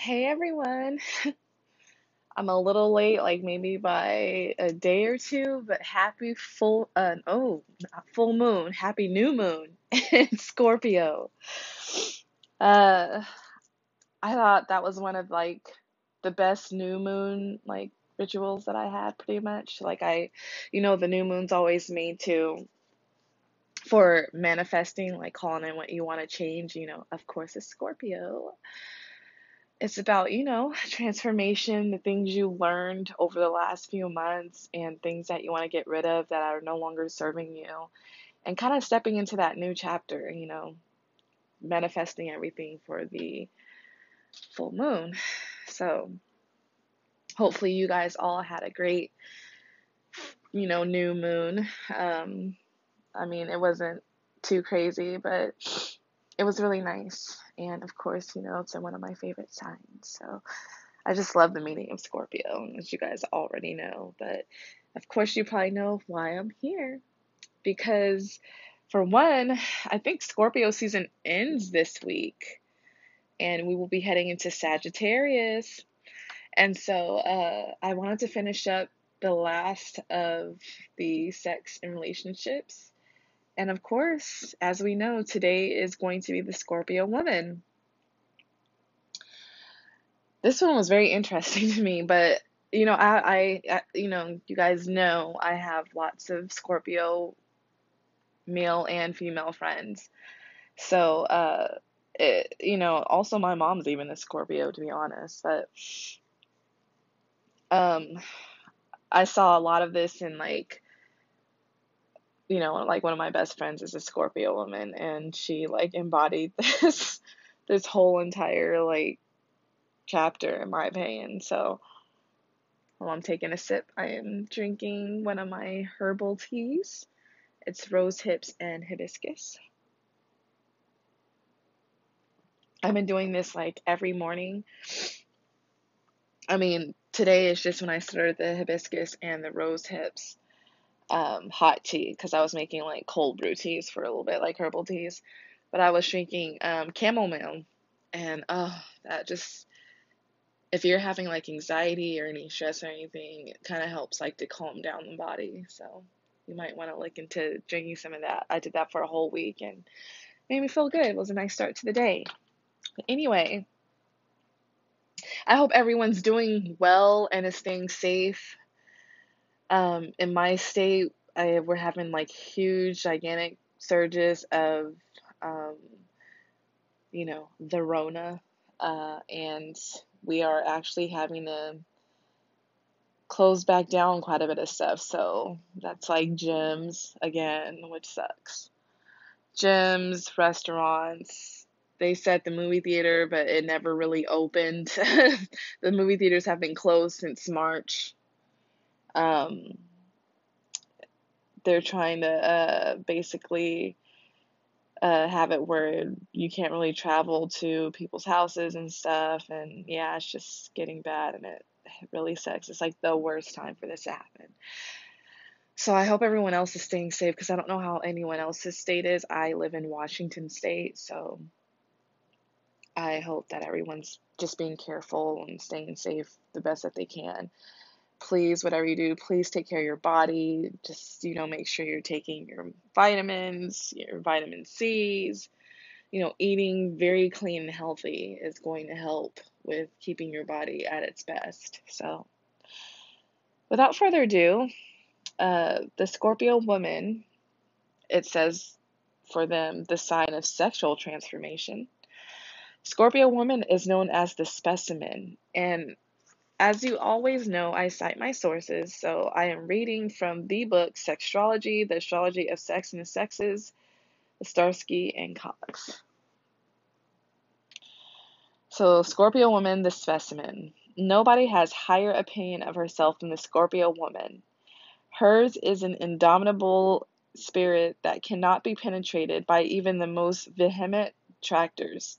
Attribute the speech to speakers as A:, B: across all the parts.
A: Hey everyone. I'm a little late, like maybe by a day or two, but happy full uh oh, full moon, happy new moon in Scorpio. Uh I thought that was one of like the best new moon like rituals that I had pretty much. Like I you know the new moon's always made to for manifesting, like calling in what you want to change, you know, of course it's Scorpio it's about, you know, transformation, the things you learned over the last few months, and things that you want to get rid of that are no longer serving you, and kind of stepping into that new chapter, you know, manifesting everything for the full moon. So, hopefully, you guys all had a great, you know, new moon. Um, I mean, it wasn't too crazy, but it was really nice. And of course, you know, it's one of my favorite signs. So I just love the meaning of Scorpio, as you guys already know. But of course, you probably know why I'm here. Because, for one, I think Scorpio season ends this week. And we will be heading into Sagittarius. And so uh, I wanted to finish up the last of the sex and relationships and of course, as we know, today is going to be the Scorpio woman. This one was very interesting to me, but you know, I, I, you know, you guys know I have lots of Scorpio male and female friends. So, uh, it, you know, also my mom's even a Scorpio, to be honest. But, um, I saw a lot of this in like you know, like one of my best friends is a Scorpio woman and she like embodied this this whole entire like chapter in my opinion. So while I'm taking a sip, I am drinking one of my herbal teas. It's rose hips and hibiscus. I've been doing this like every morning. I mean, today is just when I started the hibiscus and the rose hips um, hot tea because I was making like cold brew teas for a little bit, like herbal teas. But I was drinking um, chamomile, and oh, that just if you're having like anxiety or any stress or anything, it kind of helps like to calm down the body. So you might want to look into drinking some of that. I did that for a whole week and made me feel good. It was a nice start to the day. But anyway, I hope everyone's doing well and is staying safe. Um, in my state, I, we're having like huge, gigantic surges of, um, you know, the Rona, uh, and we are actually having to close back down quite a bit of stuff. So that's like gyms again, which sucks. Gyms, restaurants. They said the movie theater, but it never really opened. the movie theaters have been closed since March. Um, they're trying to uh, basically uh, have it where you can't really travel to people's houses and stuff. And yeah, it's just getting bad and it, it really sucks. It's like the worst time for this to happen. So I hope everyone else is staying safe because I don't know how anyone else's state is. I live in Washington State, so I hope that everyone's just being careful and staying safe the best that they can please, whatever you do, please take care of your body. Just, you know, make sure you're taking your vitamins, your vitamin C's. You know, eating very clean and healthy is going to help with keeping your body at its best. So, without further ado, uh, the Scorpio woman, it says for them the sign of sexual transformation. Scorpio woman is known as the specimen, and as you always know, I cite my sources, so I am reading from the book Sextrology, The Astrology of Sex and the Sexes, Starsky and Cox. So, Scorpio woman, the specimen. Nobody has higher opinion of herself than the Scorpio woman. Hers is an indomitable spirit that cannot be penetrated by even the most vehement tractors.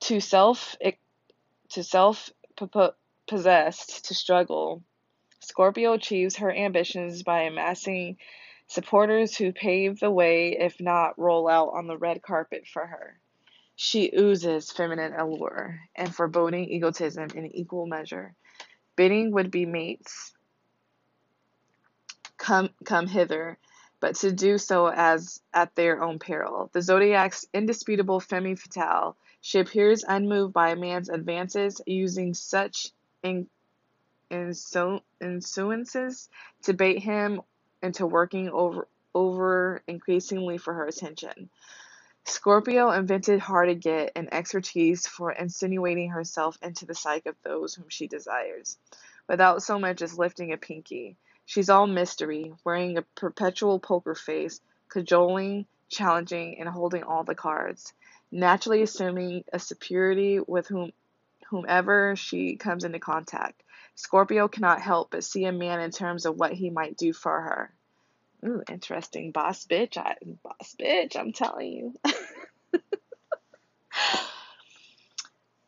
A: To self to self possessed to struggle, Scorpio achieves her ambitions by amassing supporters who pave the way, if not roll out on the red carpet for her. She oozes feminine allure and foreboding egotism in equal measure. Bidding would be mates come come hither, but to do so as at their own peril. The zodiac's indisputable femme fatale, she appears unmoved by a man's advances, using such insuances to bait him into working over over increasingly for her attention. Scorpio invented hard to get an expertise for insinuating herself into the psyche of those whom she desires, without so much as lifting a pinky. She's all mystery, wearing a perpetual poker face, cajoling, challenging, and holding all the cards, naturally assuming a superiority with whom whomever she comes into contact. Scorpio cannot help but see a man in terms of what he might do for her. Ooh, interesting. Boss bitch. I, boss bitch, I'm telling you.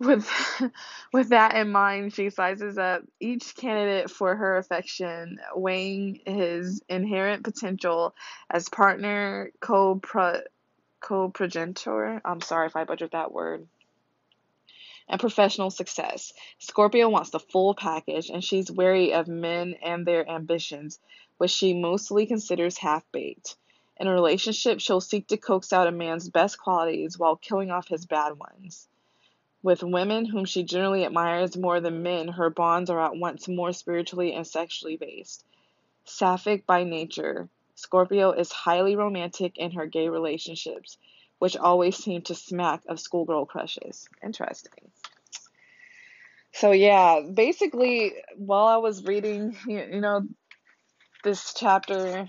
A: with with that in mind, she sizes up each candidate for her affection, weighing his inherent potential as partner, co co-progenitor. I'm sorry if I butchered that word. And professional success. Scorpio wants the full package, and she's wary of men and their ambitions, which she mostly considers half baked. In a relationship, she'll seek to coax out a man's best qualities while killing off his bad ones. With women whom she generally admires more than men, her bonds are at once more spiritually and sexually based. Sapphic by nature, Scorpio is highly romantic in her gay relationships, which always seem to smack of schoolgirl crushes. Interesting. So yeah, basically, while I was reading, you know, this chapter,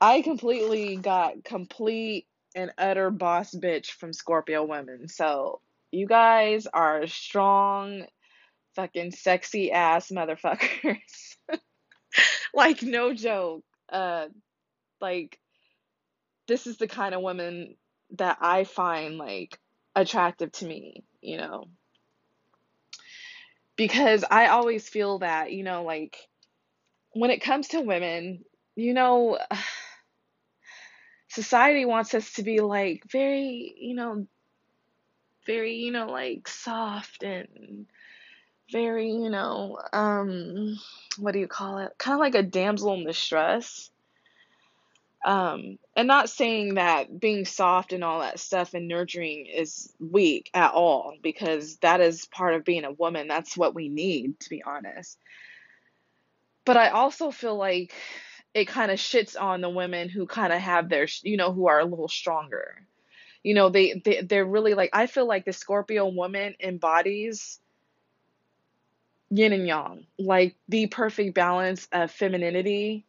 A: I completely got complete and utter boss bitch from Scorpio women. So you guys are strong, fucking sexy ass motherfuckers. like no joke. Uh, like this is the kind of woman that I find like attractive to me. You know. Because I always feel that, you know, like when it comes to women, you know, society wants us to be like very, you know, very, you know, like soft and very, you know, um, what do you call it? Kind of like a damsel in distress. Um, and not saying that being soft and all that stuff and nurturing is weak at all, because that is part of being a woman. That's what we need, to be honest. But I also feel like it kind of shits on the women who kind of have their, you know, who are a little stronger. You know, they, they they're really like I feel like the Scorpio woman embodies yin and yang, like the perfect balance of femininity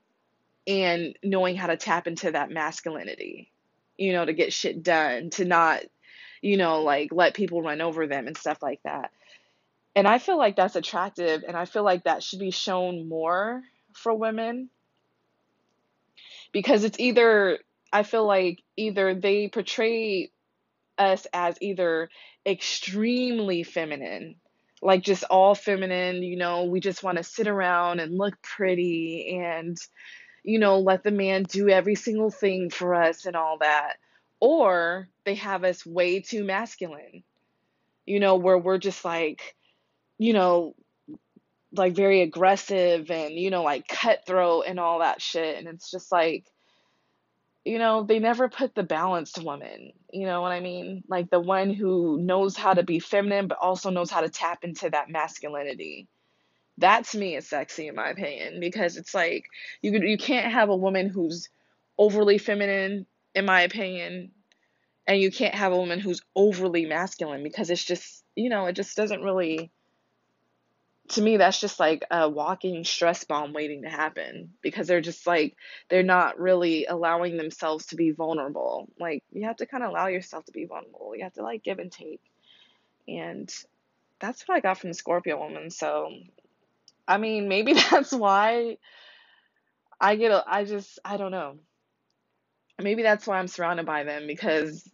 A: and knowing how to tap into that masculinity. You know, to get shit done, to not, you know, like let people run over them and stuff like that. And I feel like that's attractive and I feel like that should be shown more for women because it's either I feel like either they portray us as either extremely feminine, like just all feminine, you know, we just want to sit around and look pretty and you know, let the man do every single thing for us and all that. Or they have us way too masculine, you know, where we're just like, you know, like very aggressive and you know like cutthroat and all that shit. And it's just like you know they never put the balanced woman you know what i mean? Like the one who knows how to be feminine but also knows how to tap into that masculinity that to me is sexy in my opinion because it's like you you can't have a woman who's overly feminine in my opinion and you can't have a woman who's overly masculine because it's just you know it just doesn't really to me that's just like a walking stress bomb waiting to happen because they're just like they're not really allowing themselves to be vulnerable. Like you have to kind of allow yourself to be vulnerable. You have to like give and take. And that's what i got from the scorpio woman so i mean maybe that's why i get a, i just i don't know maybe that's why i'm surrounded by them because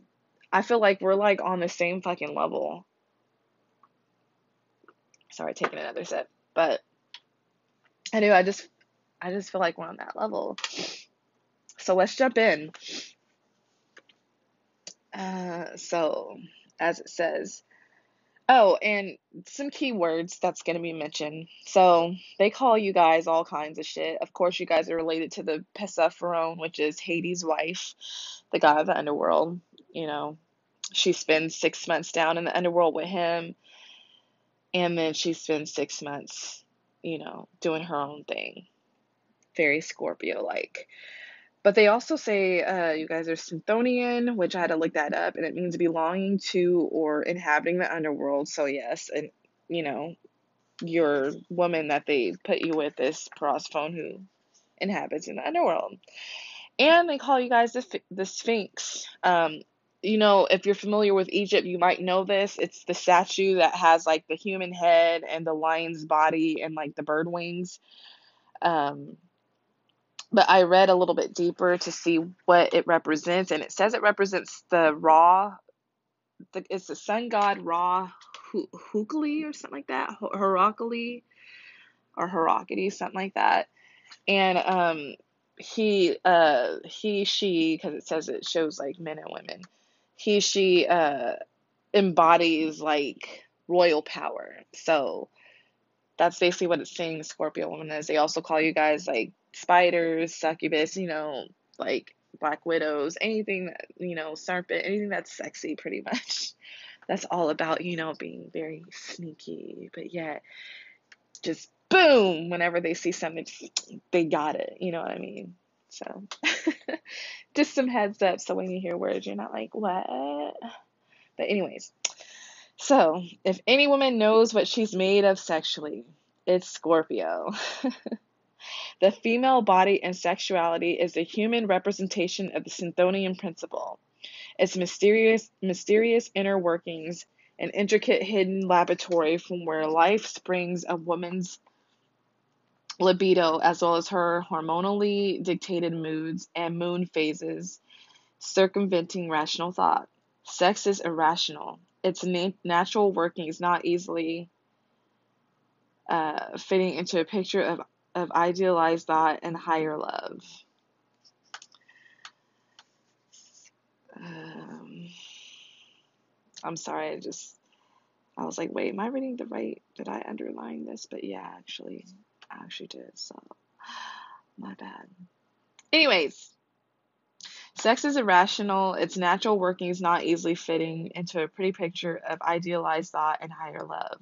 A: i feel like we're like on the same fucking level Sorry, taking another sip. But anyway, I just I just feel like we're on that level. So let's jump in. Uh, so, as it says, oh, and some keywords that's going to be mentioned. So, they call you guys all kinds of shit. Of course, you guys are related to the Persephone, which is Hades' wife, the god of the underworld. You know, she spends six months down in the underworld with him, and then she spends six months, you know, doing her own thing. Very Scorpio like. But they also say uh, you guys are Synthonian, which I had to look that up, and it means belonging to or inhabiting the underworld. So, yes, and you know, your woman that they put you with is Persephone, who inhabits in the underworld. And they call you guys the, the Sphinx. Um, you know, if you're familiar with Egypt, you might know this. It's the statue that has like the human head and the lion's body and like the bird wings. Um, but I read a little bit deeper to see what it represents, and it says it represents the Ra. The, it's the sun god Ra Hukali or something like that, Heracles or Heracles, something like that. And um, he, uh, he, she, because it says it shows like men and women. He, she, uh, embodies like royal power. So that's basically what it's saying. Scorpio woman is. They also call you guys like spiders, succubus, you know, like black widows, anything that, you know, serpent, anything that's sexy pretty much. That's all about, you know, being very sneaky, but yet just boom, whenever they see something, they got it. You know what I mean? So, just some heads up so when you hear words, you're not like, what? But, anyways, so if any woman knows what she's made of sexually, it's Scorpio. The female body and sexuality is the human representation of the Synthonian principle. Its mysterious, mysterious inner workings, an intricate hidden laboratory from where life springs a woman's libido, as well as her hormonally dictated moods and moon phases, circumventing rational thought. Sex is irrational. Its na- natural working is not easily uh, fitting into a picture of of idealized thought and higher love. Um, I'm sorry, I just, I was like, wait, am I reading the right? Did I underline this? But yeah, actually, I actually did. So, my bad. Anyways, sex is irrational. Its natural working is not easily fitting into a pretty picture of idealized thought and higher love.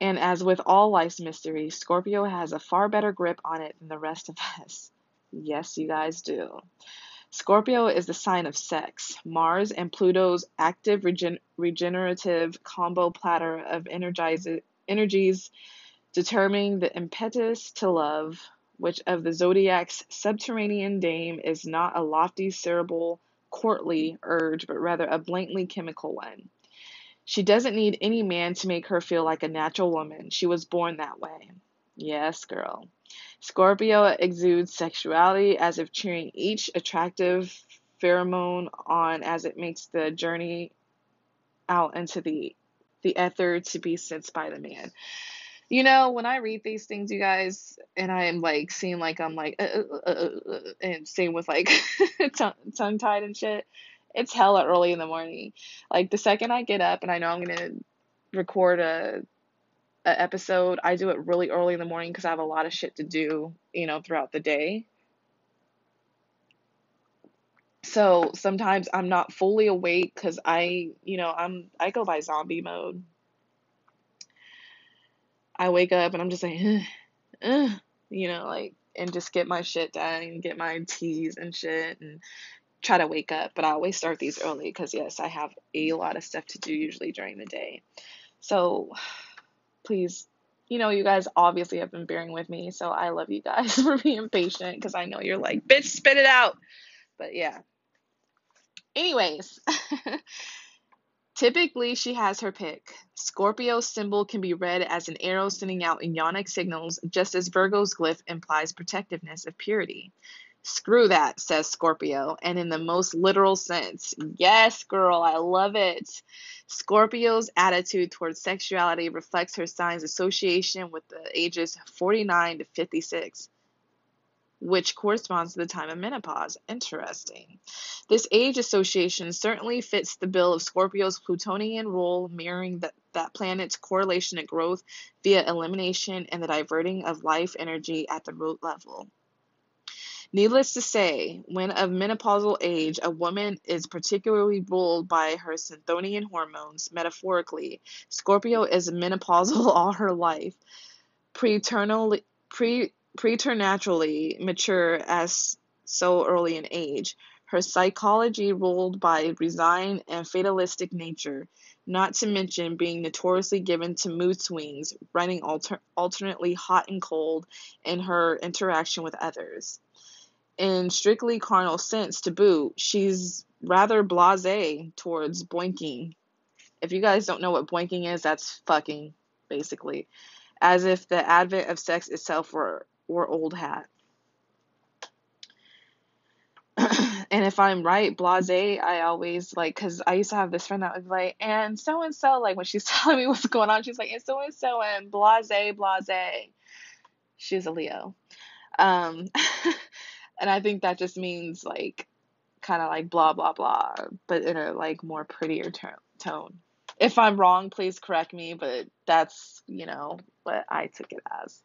A: And as with all life's mysteries, Scorpio has a far better grip on it than the rest of us. Yes, you guys do. Scorpio is the sign of sex. Mars and Pluto's active regen- regenerative combo platter of energies determining the impetus to love, which of the zodiac's subterranean dame is not a lofty cerebral courtly urge, but rather a blatantly chemical one. She doesn't need any man to make her feel like a natural woman. She was born that way. Yes, girl. Scorpio exudes sexuality as if cheering each attractive pheromone on as it makes the journey out into the the ether to be sensed by the man. You know, when I read these things, you guys, and I am like seeing like I'm like, uh, uh, uh, uh, uh and same with like tongue tied and shit it's hella early in the morning. Like the second I get up and I know I'm gonna record a, a episode, I do it really early in the morning because I have a lot of shit to do, you know, throughout the day. So sometimes I'm not fully awake because I, you know, I'm I go by zombie mode. I wake up and I'm just like, uh, you know, like, and just get my shit done and get my teas and shit and try to wake up, but I always start these early because, yes, I have a lot of stuff to do usually during the day. So please, you know, you guys obviously have been bearing with me. So I love you guys for being patient because I know you're like, bitch, spit it out. But yeah. Anyways, typically she has her pick. Scorpio's symbol can be read as an arrow sending out ionic signals, just as Virgo's glyph implies protectiveness of purity. Screw that, says Scorpio, and in the most literal sense. Yes, girl, I love it. Scorpio's attitude towards sexuality reflects her sign's association with the ages 49 to 56. Which corresponds to the time of menopause. Interesting. This age association certainly fits the bill of Scorpio's Plutonian rule, mirroring that, that planet's correlation to growth via elimination and the diverting of life energy at the root level. Needless to say, when of menopausal age, a woman is particularly ruled by her synthonian hormones, metaphorically. Scorpio is menopausal all her life, preternally, pre, preternaturally mature as so early in age. Her psychology ruled by resigned and fatalistic nature, not to mention being notoriously given to mood swings, running alter- alternately hot and cold in her interaction with others in strictly carnal sense to boot, she's rather blase towards boinking. If you guys don't know what boinking is, that's fucking, basically. As if the advent of sex itself were, were old hat. and if I'm right, blase, I always like, because I used to have this friend that was like, and so and so, like when she's telling me what's going on, she's like, and so and so, and blase, blase. She's a Leo. Um, and I think that just means like kind of like blah blah blah, but in a like more prettier ter- tone. If I'm wrong, please correct me, but that's you know what I took it as.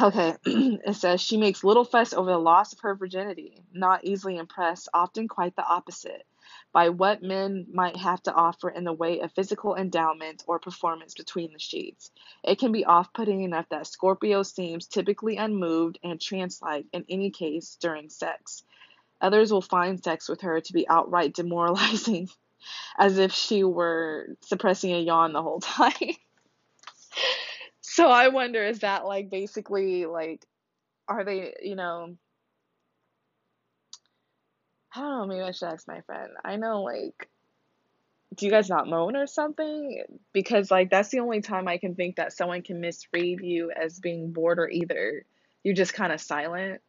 A: Okay, it says she makes little fuss over the loss of her virginity, not easily impressed, often quite the opposite by what men might have to offer in the way of physical endowment or performance between the sheets. It can be off putting enough that Scorpio seems typically unmoved and trance like in any case during sex. Others will find sex with her to be outright demoralizing, as if she were suppressing a yawn the whole time. So I wonder is that like basically like are they, you know, I don't know, maybe I should ask my friend. I know, like, do you guys not moan or something? Because, like, that's the only time I can think that someone can misread you as being bored or either you're just kind of silent,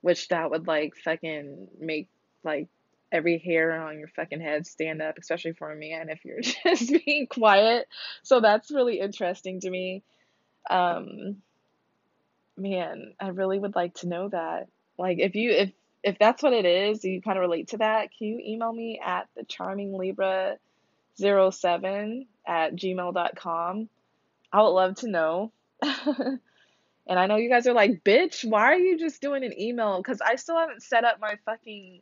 A: which that would, like, fucking make, like, every hair on your fucking head stand up, especially for a man if you're just being quiet. So that's really interesting to me. Um, man, I really would like to know that. Like, if you, if, if that's what it is, you kind of relate to that, can you email me at the charming libra 07 at gmail.com? I would love to know. and I know you guys are like, bitch, why are you just doing an email? Because I still haven't set up my fucking.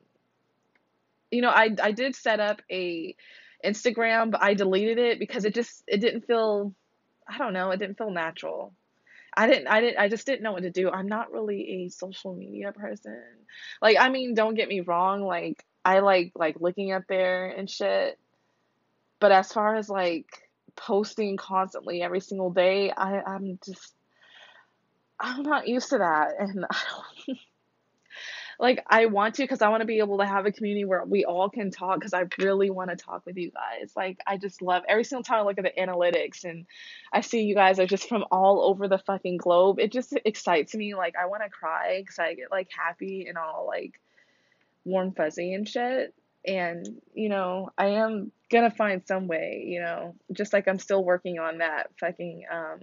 A: You know, I I did set up a Instagram, but I deleted it because it just it didn't feel. I don't know. It didn't feel natural. I didn't I didn't I just didn't know what to do. I'm not really a social media person. Like I mean, don't get me wrong, like I like like looking up there and shit. But as far as like posting constantly every single day, I I'm just I'm not used to that and I don't like I want to because I want to be able to have a community where we all can talk because I really want to talk with you guys. Like I just love every single time I look at the analytics and I see you guys are just from all over the fucking globe. It just excites me. Like I want to cry because I get like happy and all like warm fuzzy and shit. And you know I am gonna find some way. You know just like I'm still working on that fucking um,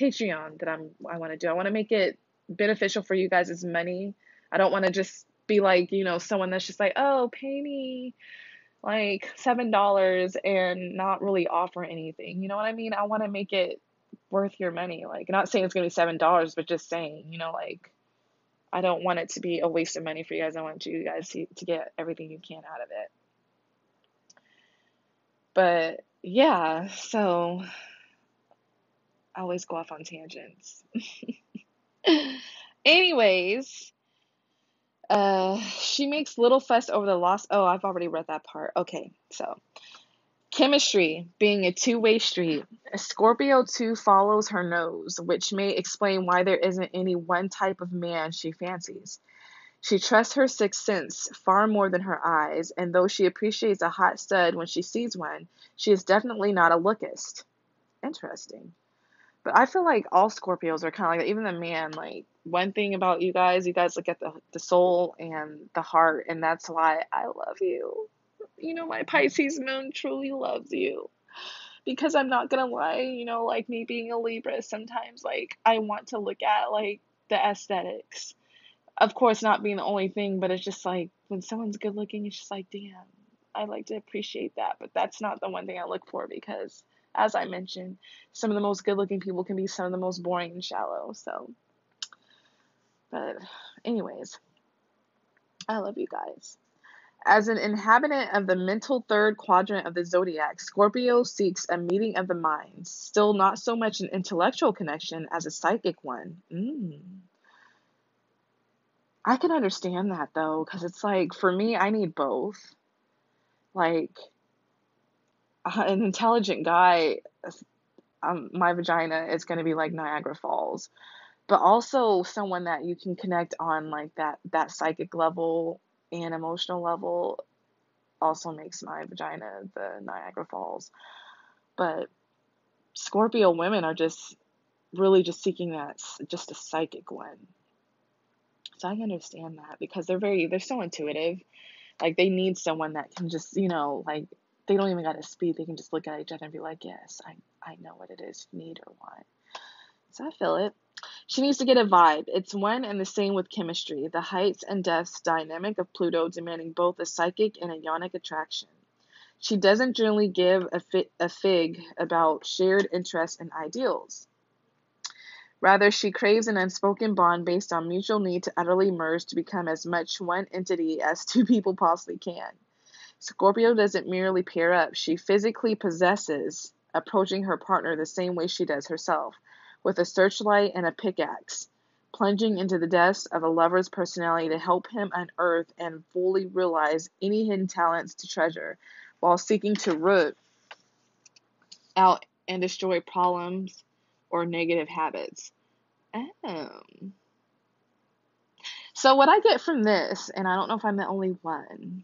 A: Patreon that I'm I want to do. I want to make it beneficial for you guys as money I don't want to just be like, you know, someone that's just like, oh, pay me like seven dollars and not really offer anything. You know what I mean? I want to make it worth your money. Like, not saying it's gonna be seven dollars, but just saying, you know, like I don't want it to be a waste of money for you guys. I want you guys to, to get everything you can out of it. But yeah, so I always go off on tangents. Anyways, uh, she makes little fuss over the loss. Oh, I've already read that part. Okay, so chemistry being a two way street. Scorpio 2 follows her nose, which may explain why there isn't any one type of man she fancies. She trusts her sixth sense far more than her eyes, and though she appreciates a hot stud when she sees one, she is definitely not a lookist. Interesting. But I feel like all Scorpios are kind of like that. Even the man, like one thing about you guys, you guys look at the the soul and the heart, and that's why I love you. You know, my Pisces moon truly loves you. Because I'm not gonna lie, you know, like me being a Libra, sometimes like I want to look at like the aesthetics. Of course, not being the only thing, but it's just like when someone's good looking, it's just like, damn, I like to appreciate that. But that's not the one thing I look for because, as I mentioned, some of the most good looking people can be some of the most boring and shallow. So, but, anyways, I love you guys. As an inhabitant of the mental third quadrant of the zodiac, Scorpio seeks a meeting of the minds, still not so much an intellectual connection as a psychic one. Mm. I can understand that though, because it's like for me, I need both. Like, an intelligent guy, um, my vagina is going to be like Niagara Falls, but also someone that you can connect on like that that psychic level and emotional level also makes my vagina the Niagara Falls. But Scorpio women are just really just seeking that just a psychic one. So I understand that because they're very they're so intuitive. Like they need someone that can just, you know, like they don't even gotta speak. They can just look at each other and be like, Yes, I I know what it is you need or want. So I feel it. She needs to get a vibe. It's one and the same with chemistry, the heights and depths dynamic of Pluto demanding both a psychic and a yonic attraction. She doesn't generally give a, fi- a fig about shared interests and ideals. Rather, she craves an unspoken bond based on mutual need to utterly merge to become as much one entity as two people possibly can. Scorpio doesn't merely pair up, she physically possesses, approaching her partner the same way she does herself with a searchlight and a pickaxe, plunging into the depths of a lover's personality to help him unearth and fully realize any hidden talents to treasure, while seeking to root out and destroy problems or negative habits. Um, so, what I get from this, and I don't know if I'm the only one,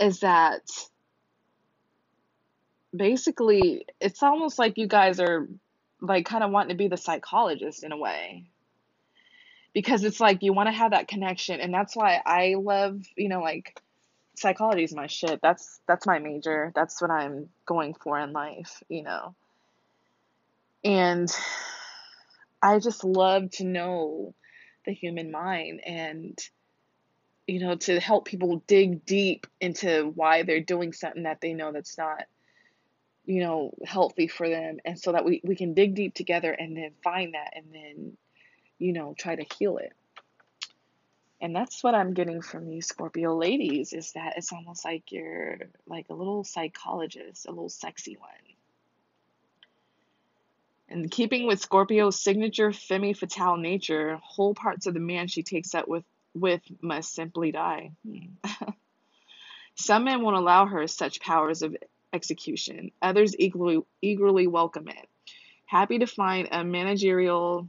A: is that basically it's almost like you guys are like kind of wanting to be the psychologist in a way because it's like you want to have that connection and that's why I love, you know, like psychology is my shit. That's that's my major. That's what I'm going for in life, you know. And I just love to know the human mind and you know to help people dig deep into why they're doing something that they know that's not you know, healthy for them. And so that we, we can dig deep together and then find that and then, you know, try to heal it. And that's what I'm getting from you, Scorpio ladies, is that it's almost like you're like a little psychologist, a little sexy one. And keeping with Scorpio's signature femme fatale nature, whole parts of the man she takes up with with must simply die. Hmm. Some men won't allow her such powers of execution. Others eagerly, eagerly welcome it. Happy to find a managerial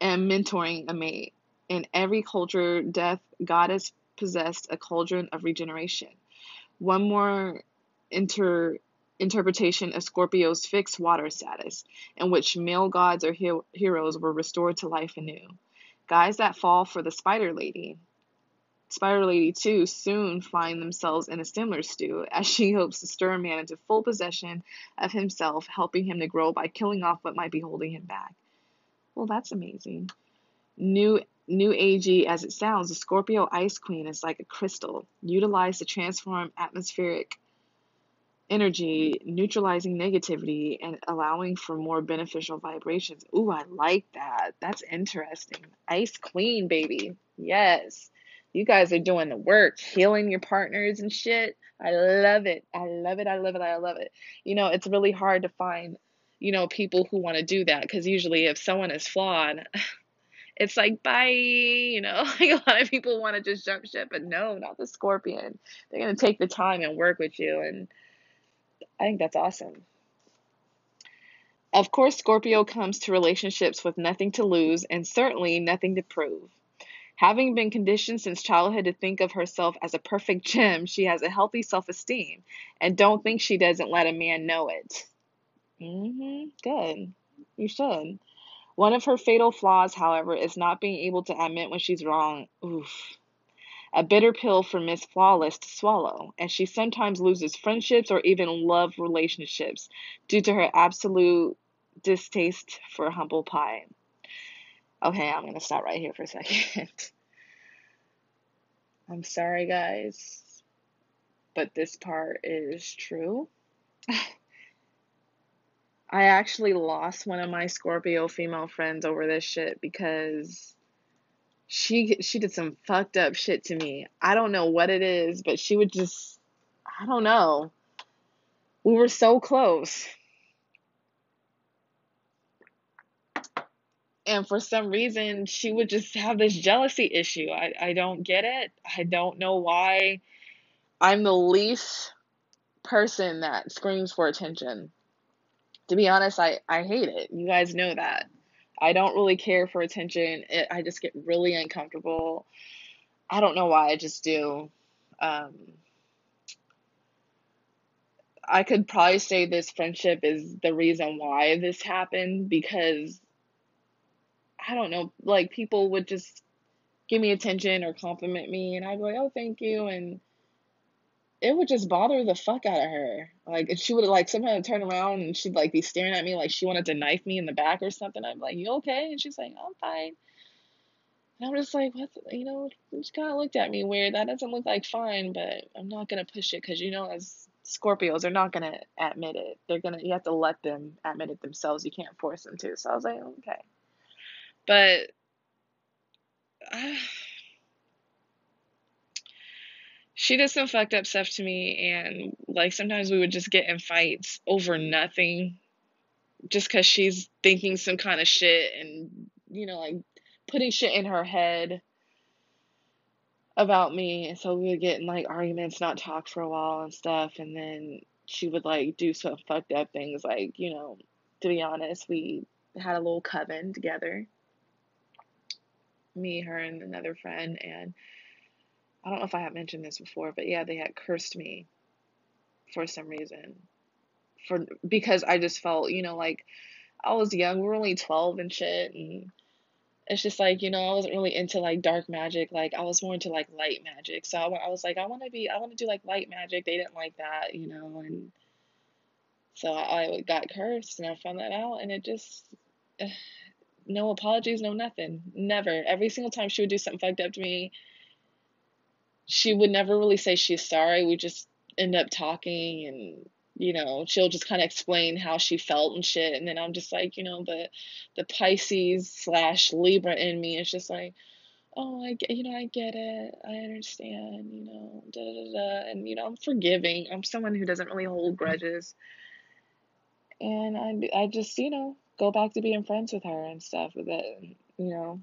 A: and mentoring a mate. In every culture, death goddess possessed a cauldron of regeneration. One more inter interpretation of Scorpio's fixed water status, in which male gods or he- heroes were restored to life anew. Guys that fall for the spider lady, Spider Lady, too, soon find themselves in a similar stew as she hopes to stir a man into full possession of himself, helping him to grow by killing off what might be holding him back. Well, that's amazing. New New agey as it sounds, the Scorpio Ice Queen is like a crystal, utilized to transform atmospheric energy, neutralizing negativity, and allowing for more beneficial vibrations. Ooh, I like that. That's interesting. Ice Queen, baby. Yes. You guys are doing the work, healing your partners and shit. I love it. I love it. I love it. I love it. You know, it's really hard to find, you know, people who want to do that because usually if someone is flawed, it's like bye you know like a lot of people want to just jump ship but no not the scorpion they're going to take the time and work with you and i think that's awesome of course scorpio comes to relationships with nothing to lose and certainly nothing to prove Having been conditioned since childhood to think of herself as a perfect gem, she has a healthy self esteem and don't think she doesn't let a man know it. Mm-hmm. Good. You should. One of her fatal flaws, however, is not being able to admit when she's wrong. Oof. A bitter pill for Miss Flawless to swallow, and she sometimes loses friendships or even love relationships due to her absolute distaste for humble pie. Okay, I'm gonna stop right here for a second. I'm sorry, guys, but this part is true. I actually lost one of my Scorpio female friends over this shit because she she did some fucked up shit to me. I don't know what it is, but she would just I don't know. We were so close. And for some reason, she would just have this jealousy issue. I, I don't get it. I don't know why I'm the least person that screams for attention. To be honest, I, I hate it. You guys know that. I don't really care for attention. It, I just get really uncomfortable. I don't know why, I just do. Um, I could probably say this friendship is the reason why this happened because I don't know, like people would just give me attention or compliment me, and I'd be like, oh, thank you. And it would just bother the fuck out of her. Like, and she would like sometimes turn around and she'd like be staring at me like she wanted to knife me in the back or something. I'm like, you okay? And she's like, I'm fine. And I'm just like, what? You know, she kind of looked at me weird. That doesn't look like fine, but I'm not gonna push it because you know, as Scorpios, they're not gonna admit it. They're gonna, you have to let them admit it themselves. You can't force them to. So I was like, okay. But uh, she did some fucked up stuff to me, and like sometimes we would just get in fights over nothing just because she's thinking some kind of shit and, you know, like putting shit in her head about me. And so we would get in like arguments, not talk for a while and stuff. And then she would like do some fucked up things. Like, you know, to be honest, we had a little coven together me, her, and another friend, and I don't know if I have mentioned this before, but yeah, they had cursed me for some reason. For because I just felt, you know, like I was young, we were only 12 and shit, and it's just like, you know, I wasn't really into like dark magic. Like I was more into like light magic. So I, I was like, I want to be, I want to do like light magic. They didn't like that, you know, and so I got cursed and I found that out, and it just no apologies, no nothing. Never. Every single time she would do something fucked up to me, she would never really say she's sorry. We just end up talking and you know, she'll just kind of explain how she felt and shit. And then I'm just like, you know, the the Pisces slash Libra in me is just like, oh, I get, you know, I get it, I understand, you know, da da da, and you know, I'm forgiving. I'm someone who doesn't really hold grudges, and I I just you know go back to being friends with her and stuff. With it, you know,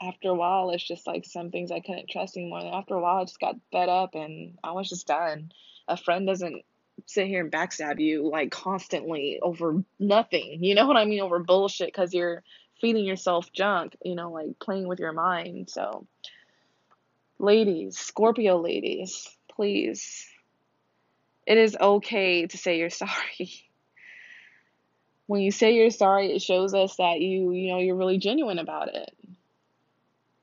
A: after a while, it's just like some things I couldn't trust anymore. And after a while, I just got fed up and I was just done. A friend doesn't sit here and backstab you like constantly over nothing. You know what I mean? Over bullshit because you're feeding yourself junk, you know, like playing with your mind. So, ladies, Scorpio ladies, please. It is okay to say you're sorry when you say you're sorry, it shows us that you, you know, you're really genuine about it.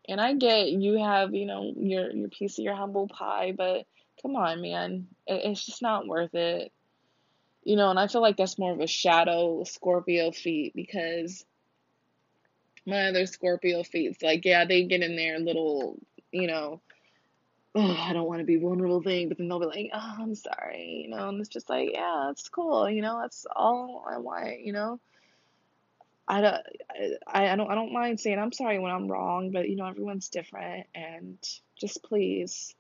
A: And I get you have, you know, your your piece of your humble pie, but come on, man, it, it's just not worth it. You know, and I feel like that's more of a shadow Scorpio feat because my other Scorpio feats, like, yeah, they get in there little, you know, oh, I don't want to be vulnerable thing, but then they'll be like, oh, I'm sorry, you know, and it's just like, yeah, it's cool, you know, that's all I want, you know. I don't, I, I don't, I don't mind saying I'm sorry when I'm wrong, but you know, everyone's different, and just please,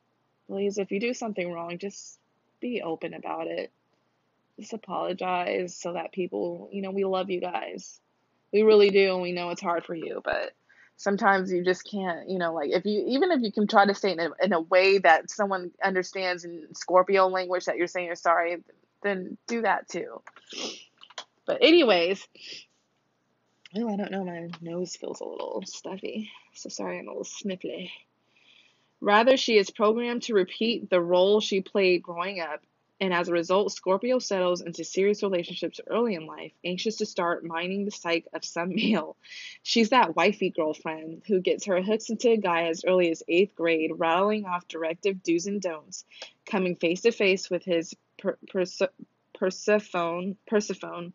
A: please, if you do something wrong, just be open about it. Just apologize so that people, you know, we love you guys. We really do, and we know it's hard for you, but sometimes you just can't, you know, like if you even if you can try to say it in a, in a way that someone understands in Scorpio language that you're saying you're sorry, then do that too. But anyways, oh, I don't know, my nose feels a little stuffy. So sorry, I'm a little sniffly. Rather, she is programmed to repeat the role she played growing up and as a result, Scorpio settles into serious relationships early in life, anxious to start mining the psyche of some male. She's that wifey girlfriend who gets her hooks into a guy as early as eighth grade, rattling off directive do's and don'ts, coming face to face with his per- perse- Persephone. Persephone.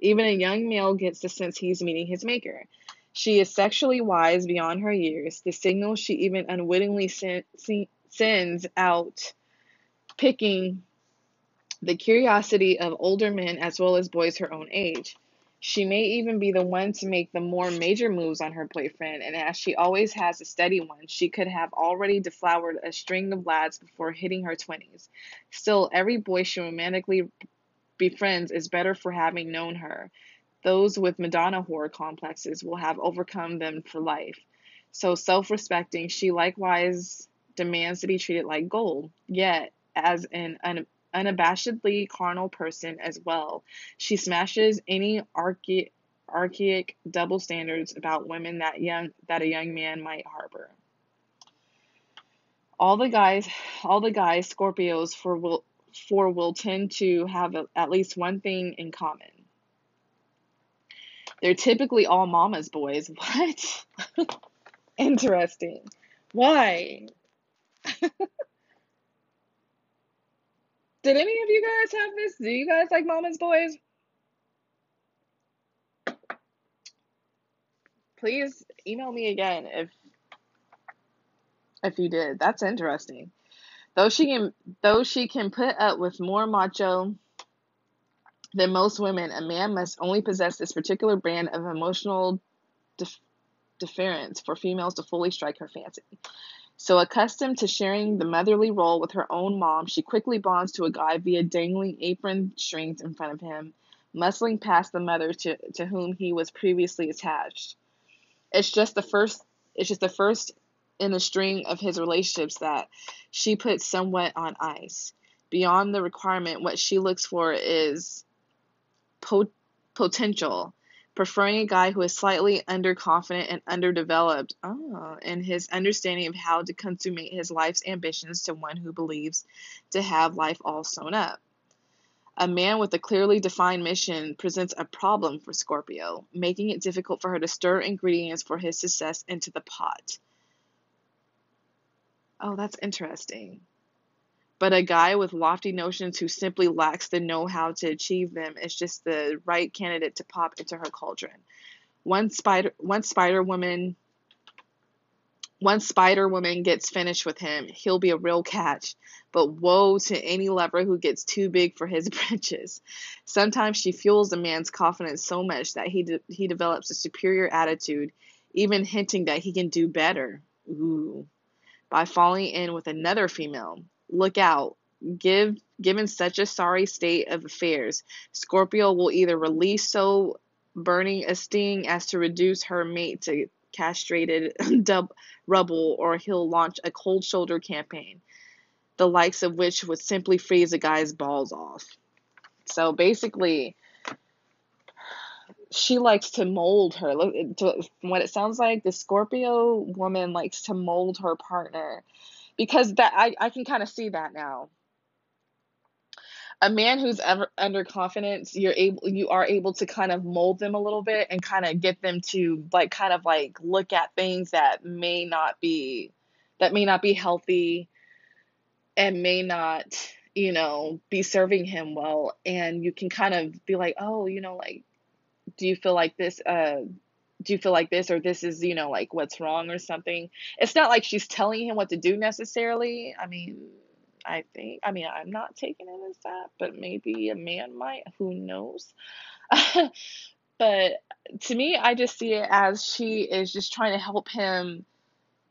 A: Even a young male gets the sense he's meeting his maker. She is sexually wise beyond her years, the signal she even unwittingly sen- sends out, picking the curiosity of older men as well as boys her own age. She may even be the one to make the more major moves on her boyfriend, and as she always has a steady one, she could have already deflowered a string of lads before hitting her 20s. Still, every boy she romantically befriends is better for having known her. Those with Madonna whore complexes will have overcome them for life. So self respecting, she likewise demands to be treated like gold, yet as an un- unabashedly carnal person as well. She smashes any archaic, archaic double standards about women that young that a young man might harbor. All the guys, all the guys, Scorpios for will for will tend to have a, at least one thing in common. They're typically all mama's boys. What? Interesting. Why? Did any of you guys have this? Do you guys like mama's boys? Please email me again if if you did. That's interesting. Though she can though she can put up with more macho than most women, a man must only possess this particular brand of emotional def- deference for females to fully strike her fancy. So accustomed to sharing the motherly role with her own mom, she quickly bonds to a guy via dangling apron strings in front of him, muscling past the mother to, to whom he was previously attached. It's just the first it's just the first in a string of his relationships that she puts somewhat on ice. Beyond the requirement, what she looks for is po- potential, preferring a guy who is slightly underconfident and underdeveloped oh, in his understanding of how to consummate his life's ambitions to one who believes to have life all sewn up. A man with a clearly defined mission presents a problem for Scorpio, making it difficult for her to stir ingredients for his success into the pot. Oh, that's interesting but a guy with lofty notions who simply lacks the know how to achieve them is just the right candidate to pop into her cauldron. One spider one spider woman once spider woman gets finished with him, he'll be a real catch. But woe to any lover who gets too big for his britches. Sometimes she fuels a man's confidence so much that he de- he develops a superior attitude, even hinting that he can do better. Ooh. By falling in with another female. Look out. Give, given such a sorry state of affairs, Scorpio will either release so burning a sting as to reduce her mate to castrated dub rubble, or he'll launch a cold shoulder campaign, the likes of which would simply freeze a guy's balls off. So basically, she likes to mold her. From what it sounds like, the Scorpio woman likes to mold her partner. Because that I, I can kind of see that now. A man who's ever under confidence you're able you are able to kind of mold them a little bit and kind of get them to like kind of like look at things that may not be that may not be healthy and may not you know be serving him well. And you can kind of be like oh you know like do you feel like this uh do you feel like this or this is you know like what's wrong or something? It's not like she's telling him what to do necessarily. I mean i think i mean i'm not taking it as that but maybe a man might who knows? But to me i just see it as she is just trying to help him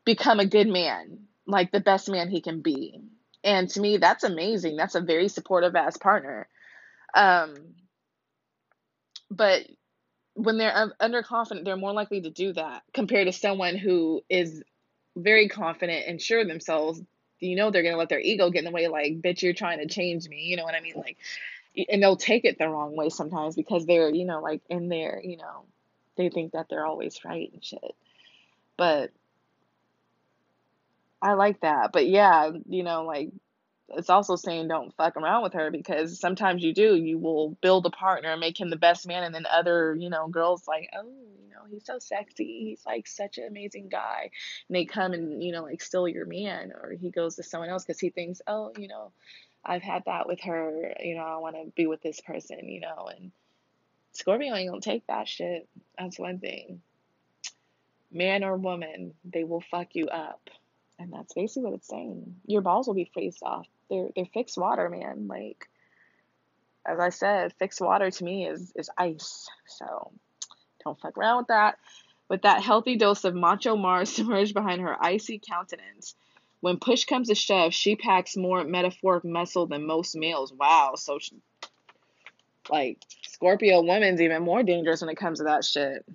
A: become a good man like the best man he can be. And to me that's amazing. That's a very supportive ass partner. Um but when they're underconfident, they're more likely to do that compared to someone who is very confident and sure of themselves. You know, they're going to let their ego get in the way, like, bitch, you're trying to change me. You know what I mean? Like, and they'll take it the wrong way sometimes because they're, you know, like in there, you know, they think that they're always right and shit. But I like that. But yeah, you know, like it's also saying don't fuck around with her because sometimes you do. You will build a partner and make him the best man, and then other, you know, girls like, oh, you know, he's so sexy. He's like such an amazing guy. And they come and, you know, like steal your man, or he goes to someone else because he thinks, oh, you know, I've had that with her. You know, I want to be with this person, you know, and Scorpio ain't gonna take that shit. That's one thing. man or woman, they will fuck you up. And that's basically what it's saying. Your balls will be freezed off. They're they're fixed water, man. Like as I said, fixed water to me is is ice. So don't fuck around with that. With that healthy dose of macho Mars submerged behind her icy countenance. When push comes to shove, she packs more metaphoric muscle than most males. Wow. So, she, like, Scorpio woman's even more dangerous when it comes to that shit.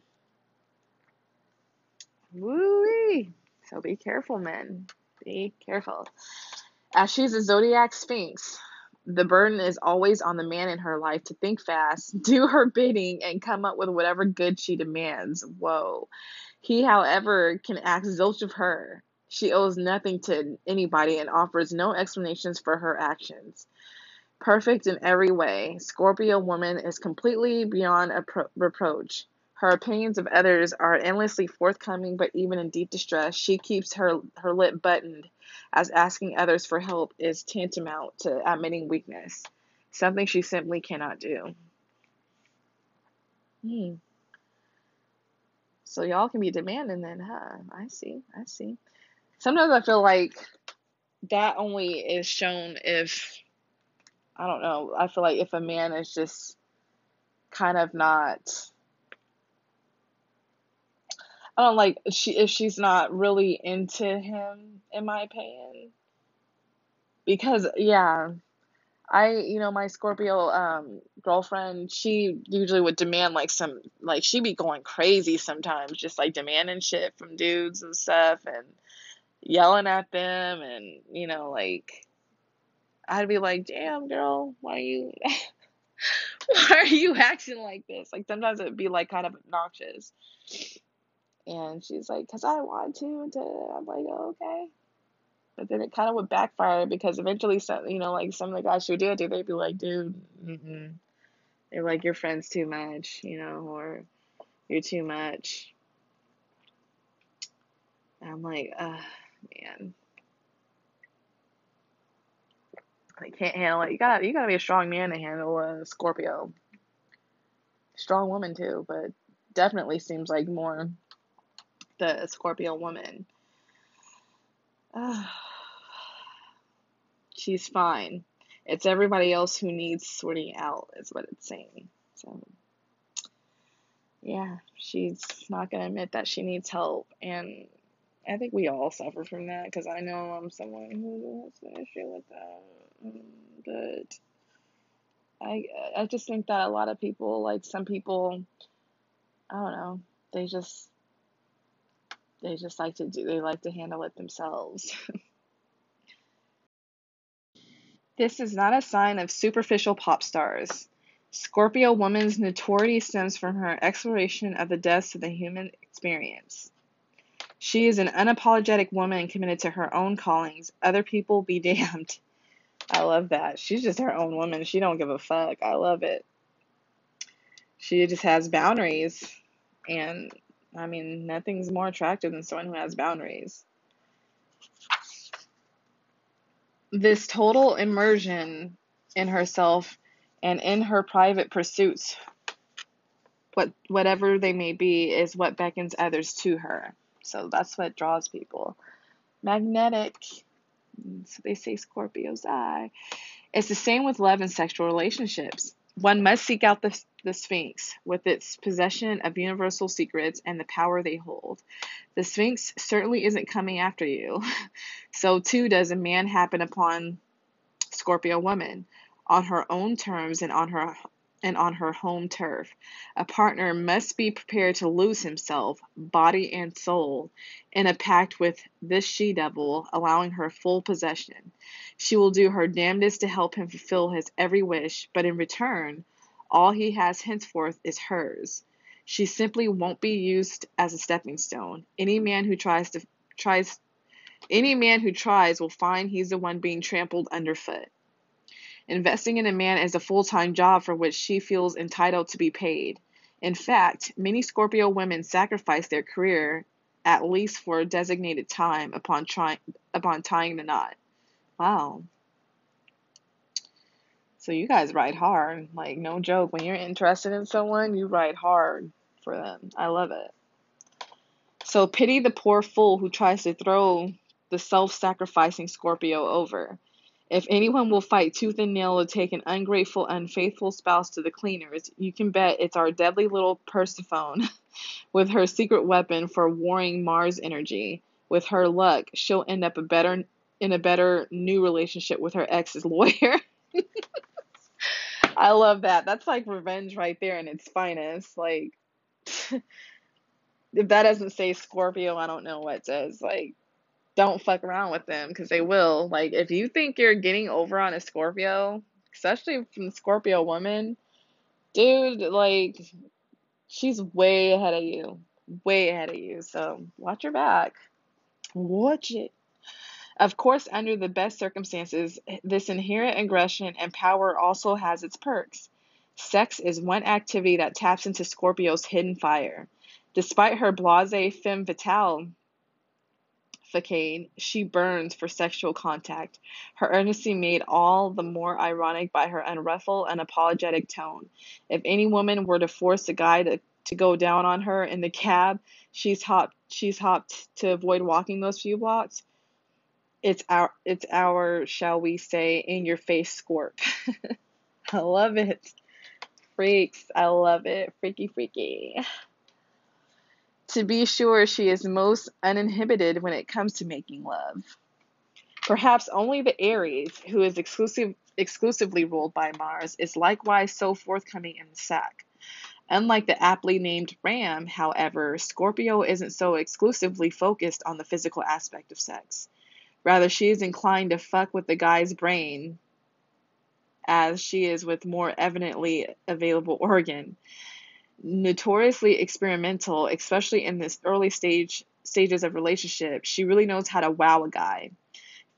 A: woo So be careful, men. Be careful. As she's a zodiac sphinx, the burden is always on the man in her life to think fast, do her bidding, and come up with whatever good she demands. Whoa. He, however, can act zilch of her. She owes nothing to anybody and offers no explanations for her actions. Perfect in every way, Scorpio woman is completely beyond appro- reproach. Her opinions of others are endlessly forthcoming, but even in deep distress, she keeps her, her lip buttoned, as asking others for help is tantamount to admitting weakness, something she simply cannot do. Hmm. So y'all can be demanding then, huh? I see, I see. Sometimes I feel like that only is shown if I don't know. I feel like if a man is just kind of not I don't like she if she's not really into him, in my opinion. Because yeah, I you know my Scorpio um girlfriend, she usually would demand like some like she'd be going crazy sometimes, just like demanding shit from dudes and stuff and yelling at them and you know like I'd be like, "Damn, girl, why are you why are you acting like this?" Like sometimes it'd be like kind of obnoxious. And she's like, because I want to. And I'm like, oh, okay. But then it kind of would backfire because eventually, some, you know, like some of the guys would do it they'd be like, dude, mm-mm. they're like, your friend's too much, you know, or you're too much. And I'm like, uh, man. I can't handle it. You gotta, you gotta be a strong man to handle a Scorpio. Strong woman too, but definitely seems like more the Scorpio woman. She's fine. It's everybody else who needs sorting out, is what it's saying. So, yeah, she's not going to admit that she needs help. And I think we all suffer from that because I know I'm someone who has an issue with that. But I, I just think that a lot of people, like some people, I don't know, they just they just like to do, they like to handle it themselves. this is not a sign of superficial pop stars. Scorpio woman's notoriety stems from her exploration of the depths of the human experience. She is an unapologetic woman committed to her own callings. Other people be damned. I love that. She's just her own woman. She don't give a fuck. I love it. She just has boundaries and I mean, nothing's more attractive than someone who has boundaries. This total immersion in herself and in her private pursuits, what whatever they may be, is what beckons others to her. So that's what draws people. Magnetic. So they say Scorpio's eye. It's the same with love and sexual relationships. One must seek out the, the Sphinx with its possession of universal secrets and the power they hold. The Sphinx certainly isn't coming after you. so, too, does a man happen upon Scorpio woman on her own terms and on her and on her home turf. A partner must be prepared to lose himself, body and soul, in a pact with this she devil, allowing her full possession. She will do her damnedest to help him fulfill his every wish, but in return, all he has henceforth is hers. She simply won't be used as a stepping stone. Any man who tries to tries any man who tries will find he's the one being trampled underfoot. Investing in a man is a full time job for which she feels entitled to be paid. In fact, many Scorpio women sacrifice their career at least for a designated time upon trying upon tying the knot. Wow. So you guys ride hard. Like no joke. When you're interested in someone, you ride hard for them. I love it. So pity the poor fool who tries to throw the self sacrificing Scorpio over. If anyone will fight tooth and nail to take an ungrateful, unfaithful spouse to the cleaners, you can bet it's our deadly little Persephone with her secret weapon for warring Mars energy. With her luck, she'll end up a better in a better new relationship with her ex's lawyer. I love that. That's like revenge right there in its finest. Like if that doesn't say Scorpio, I don't know what does. Like don't fuck around with them because they will. Like, if you think you're getting over on a Scorpio, especially from the Scorpio woman, dude, like, she's way ahead of you. Way ahead of you. So, watch your back. Watch it. Of course, under the best circumstances, this inherent aggression and power also has its perks. Sex is one activity that taps into Scorpio's hidden fire. Despite her blase femme fatale facade, she burns for sexual contact, her earnestly made all the more ironic by her unruffled and apologetic tone. If any woman were to force a guy to, to go down on her in the cab, she's hopped she's hopped to avoid walking those few blocks. It's our it's our, shall we say, in your face scorp. I love it. Freaks. I love it. Freaky freaky. To be sure, she is most uninhibited when it comes to making love. Perhaps only the Aries, who is exclusive, exclusively ruled by Mars, is likewise so forthcoming in the sack. Unlike the aptly named Ram, however, Scorpio isn't so exclusively focused on the physical aspect of sex. Rather, she is inclined to fuck with the guy's brain as she is with more evidently available organ notoriously experimental, especially in this early stage stages of relationship. She really knows how to wow a guy,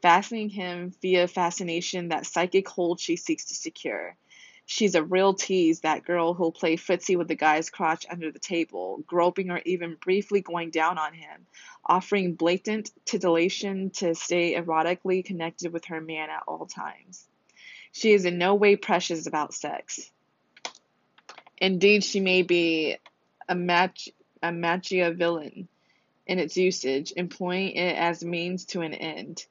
A: fascinating him via fascination that psychic hold she seeks to secure. She's a real tease, that girl who'll play footsie with the guy's crotch under the table, groping or even briefly going down on him, offering blatant titillation to stay erotically connected with her man at all times. She is in no way precious about sex. Indeed, she may be a, match, a villain in its usage, employing it as means to an end.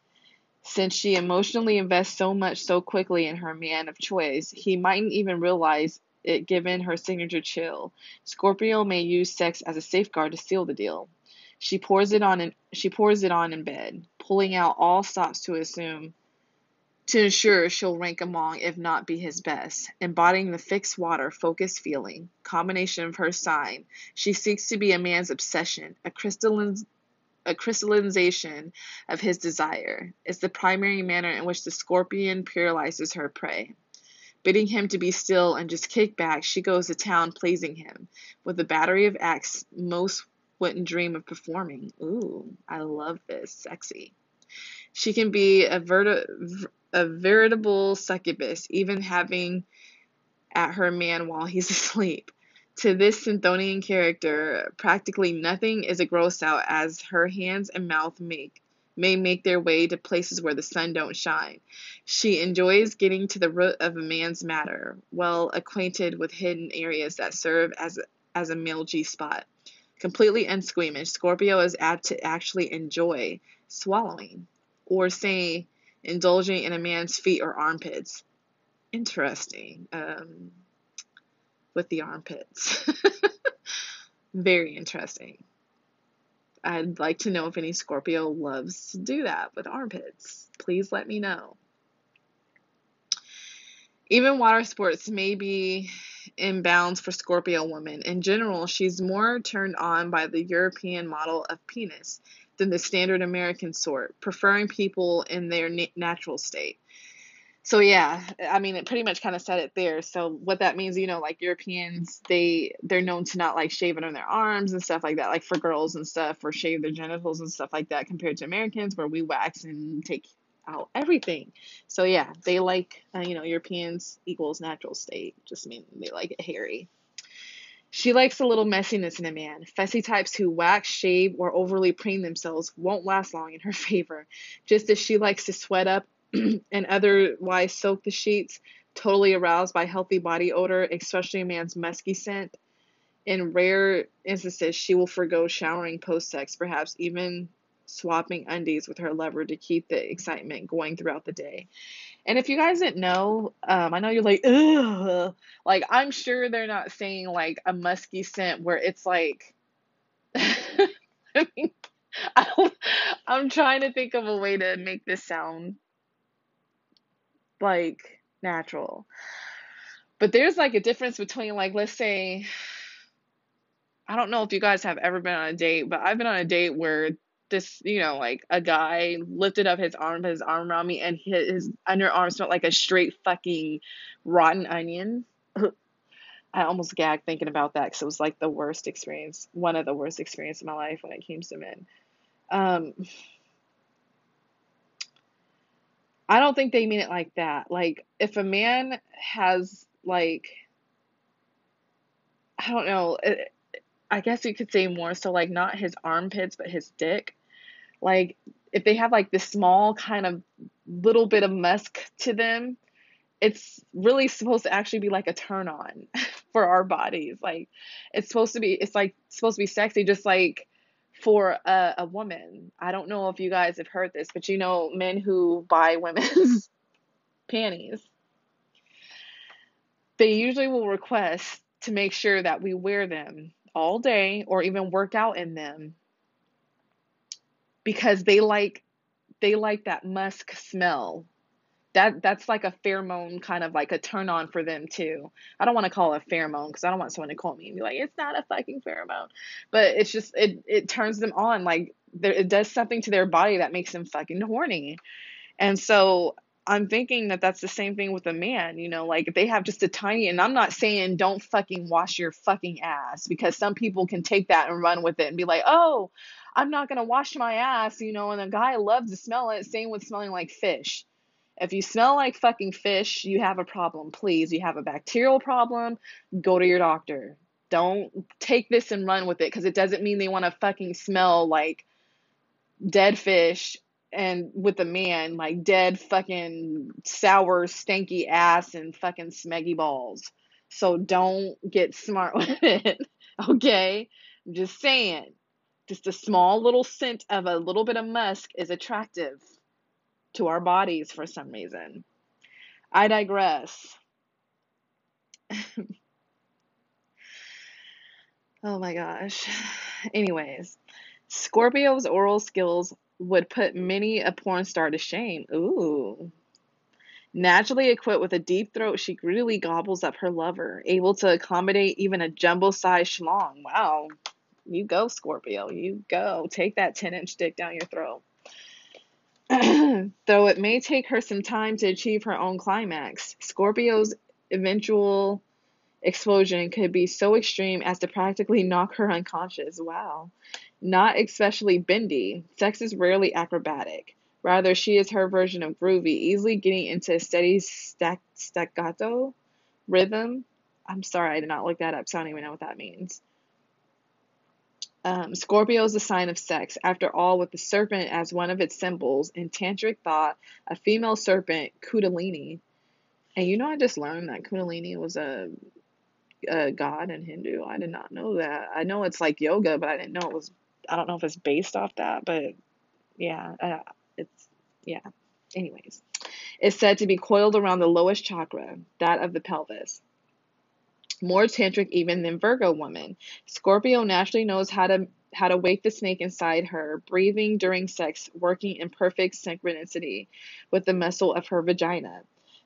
A: Since she emotionally invests so much so quickly in her man of choice, he mightn't even realize it given her signature chill. Scorpio may use sex as a safeguard to seal the deal. She pours it on in, she pours it on in bed, pulling out all stops to assume to ensure she'll rank among, if not be his best. Embodying the fixed water, focused feeling, combination of her sign, she seeks to be a man's obsession, a crystalline a crystallization of his desire. It's the primary manner in which the scorpion paralyzes her prey. Bidding him to be still and just kick back, she goes to town pleasing him with a battery of acts most wouldn't dream of performing. Ooh, I love this. Sexy. She can be a, verti- a veritable succubus, even having at her man while he's asleep. To this Chthonian character, practically nothing is a gross out as her hands and mouth make may make their way to places where the sun don't shine. She enjoys getting to the root of a man's matter, well acquainted with hidden areas that serve as as a male G spot. Completely unsqueamish, Scorpio is apt to actually enjoy swallowing, or say indulging in a man's feet or armpits. Interesting. Um, with the armpits. Very interesting. I'd like to know if any Scorpio loves to do that with armpits. Please let me know. Even water sports may be in bounds for Scorpio women. In general, she's more turned on by the European model of penis than the standard American sort, preferring people in their natural state. So yeah, I mean it pretty much kind of said it there. So what that means, you know, like Europeans, they they're known to not like shaving on their arms and stuff like that, like for girls and stuff, or shave their genitals and stuff like that, compared to Americans where we wax and take out everything. So yeah, they like uh, you know Europeans equals natural state, just mean they like it hairy. She likes a little messiness in a man. Fussy types who wax, shave, or overly preen themselves won't last long in her favor, just as she likes to sweat up and otherwise soak the sheets, totally aroused by healthy body odor, especially a man's musky scent. In rare instances, she will forego showering post sex, perhaps even swapping undies with her lover to keep the excitement going throughout the day. And if you guys didn't know, um, I know you're like, ugh. Like, I'm sure they're not saying like a musky scent where it's like, I mean, I I'm trying to think of a way to make this sound like natural. But there's like a difference between like, let's say, I don't know if you guys have ever been on a date, but I've been on a date where this, you know, like a guy lifted up his arm, his arm around me, and his, his underarm smelled like a straight fucking rotten onion. I almost gagged thinking about that because it was like the worst experience, one of the worst experiences in my life when it came to men. Um, I don't think they mean it like that. Like, if a man has, like, I don't know, it, I guess you could say more so, like, not his armpits, but his dick. Like, if they have, like, this small kind of little bit of musk to them, it's really supposed to actually be like a turn on for our bodies. Like, it's supposed to be, it's like supposed to be sexy, just like for a, a woman. I don't know if you guys have heard this, but you know, men who buy women's mm-hmm. panties, they usually will request to make sure that we wear them all day or even work out in them because they like they like that musk smell. That that's like a pheromone kind of like a turn on for them too. I don't want to call it a pheromone because I don't want someone to call me and be like, it's not a fucking pheromone, but it's just it it turns them on. Like it does something to their body that makes them fucking horny, and so I'm thinking that that's the same thing with a man, you know, like they have just a tiny, and I'm not saying don't fucking wash your fucking ass because some people can take that and run with it and be like, oh, I'm not gonna wash my ass, you know, and a guy loves to smell it. Same with smelling like fish if you smell like fucking fish, you have a problem. Please, you have a bacterial problem, go to your doctor. Don't take this and run with it because it doesn't mean they want to fucking smell like dead fish and with a man, like dead fucking sour, stanky ass and fucking smeggy balls. So don't get smart with it. Okay? I'm just saying. Just a small little scent of a little bit of musk is attractive to our bodies for some reason. I digress. oh my gosh. Anyways, Scorpio's oral skills would put many a porn star to shame. Ooh. Naturally equipped with a deep throat, she greedily gobbles up her lover, able to accommodate even a jumbo sized schlong. Wow. You go, Scorpio. You go. Take that 10 inch dick down your throat. Though it may take her some time to achieve her own climax, Scorpio's eventual explosion could be so extreme as to practically knock her unconscious. Wow. Not especially bendy. Sex is rarely acrobatic. Rather, she is her version of groovy, easily getting into a steady stack, staccato rhythm. I'm sorry, I did not look that up, so I don't even know what that means. Um, Scorpio is a sign of sex. After all, with the serpent as one of its symbols, in tantric thought, a female serpent, Kundalini. And you know, I just learned that Kundalini was a, a god in Hindu. I did not know that. I know it's like yoga, but I didn't know it was. I don't know if it's based off that, but yeah, uh, it's yeah. Anyways, it's said to be coiled around the lowest chakra, that of the pelvis more tantric even than Virgo woman. Scorpio naturally knows how to how to wake the snake inside her, breathing during sex, working in perfect synchronicity with the muscle of her vagina.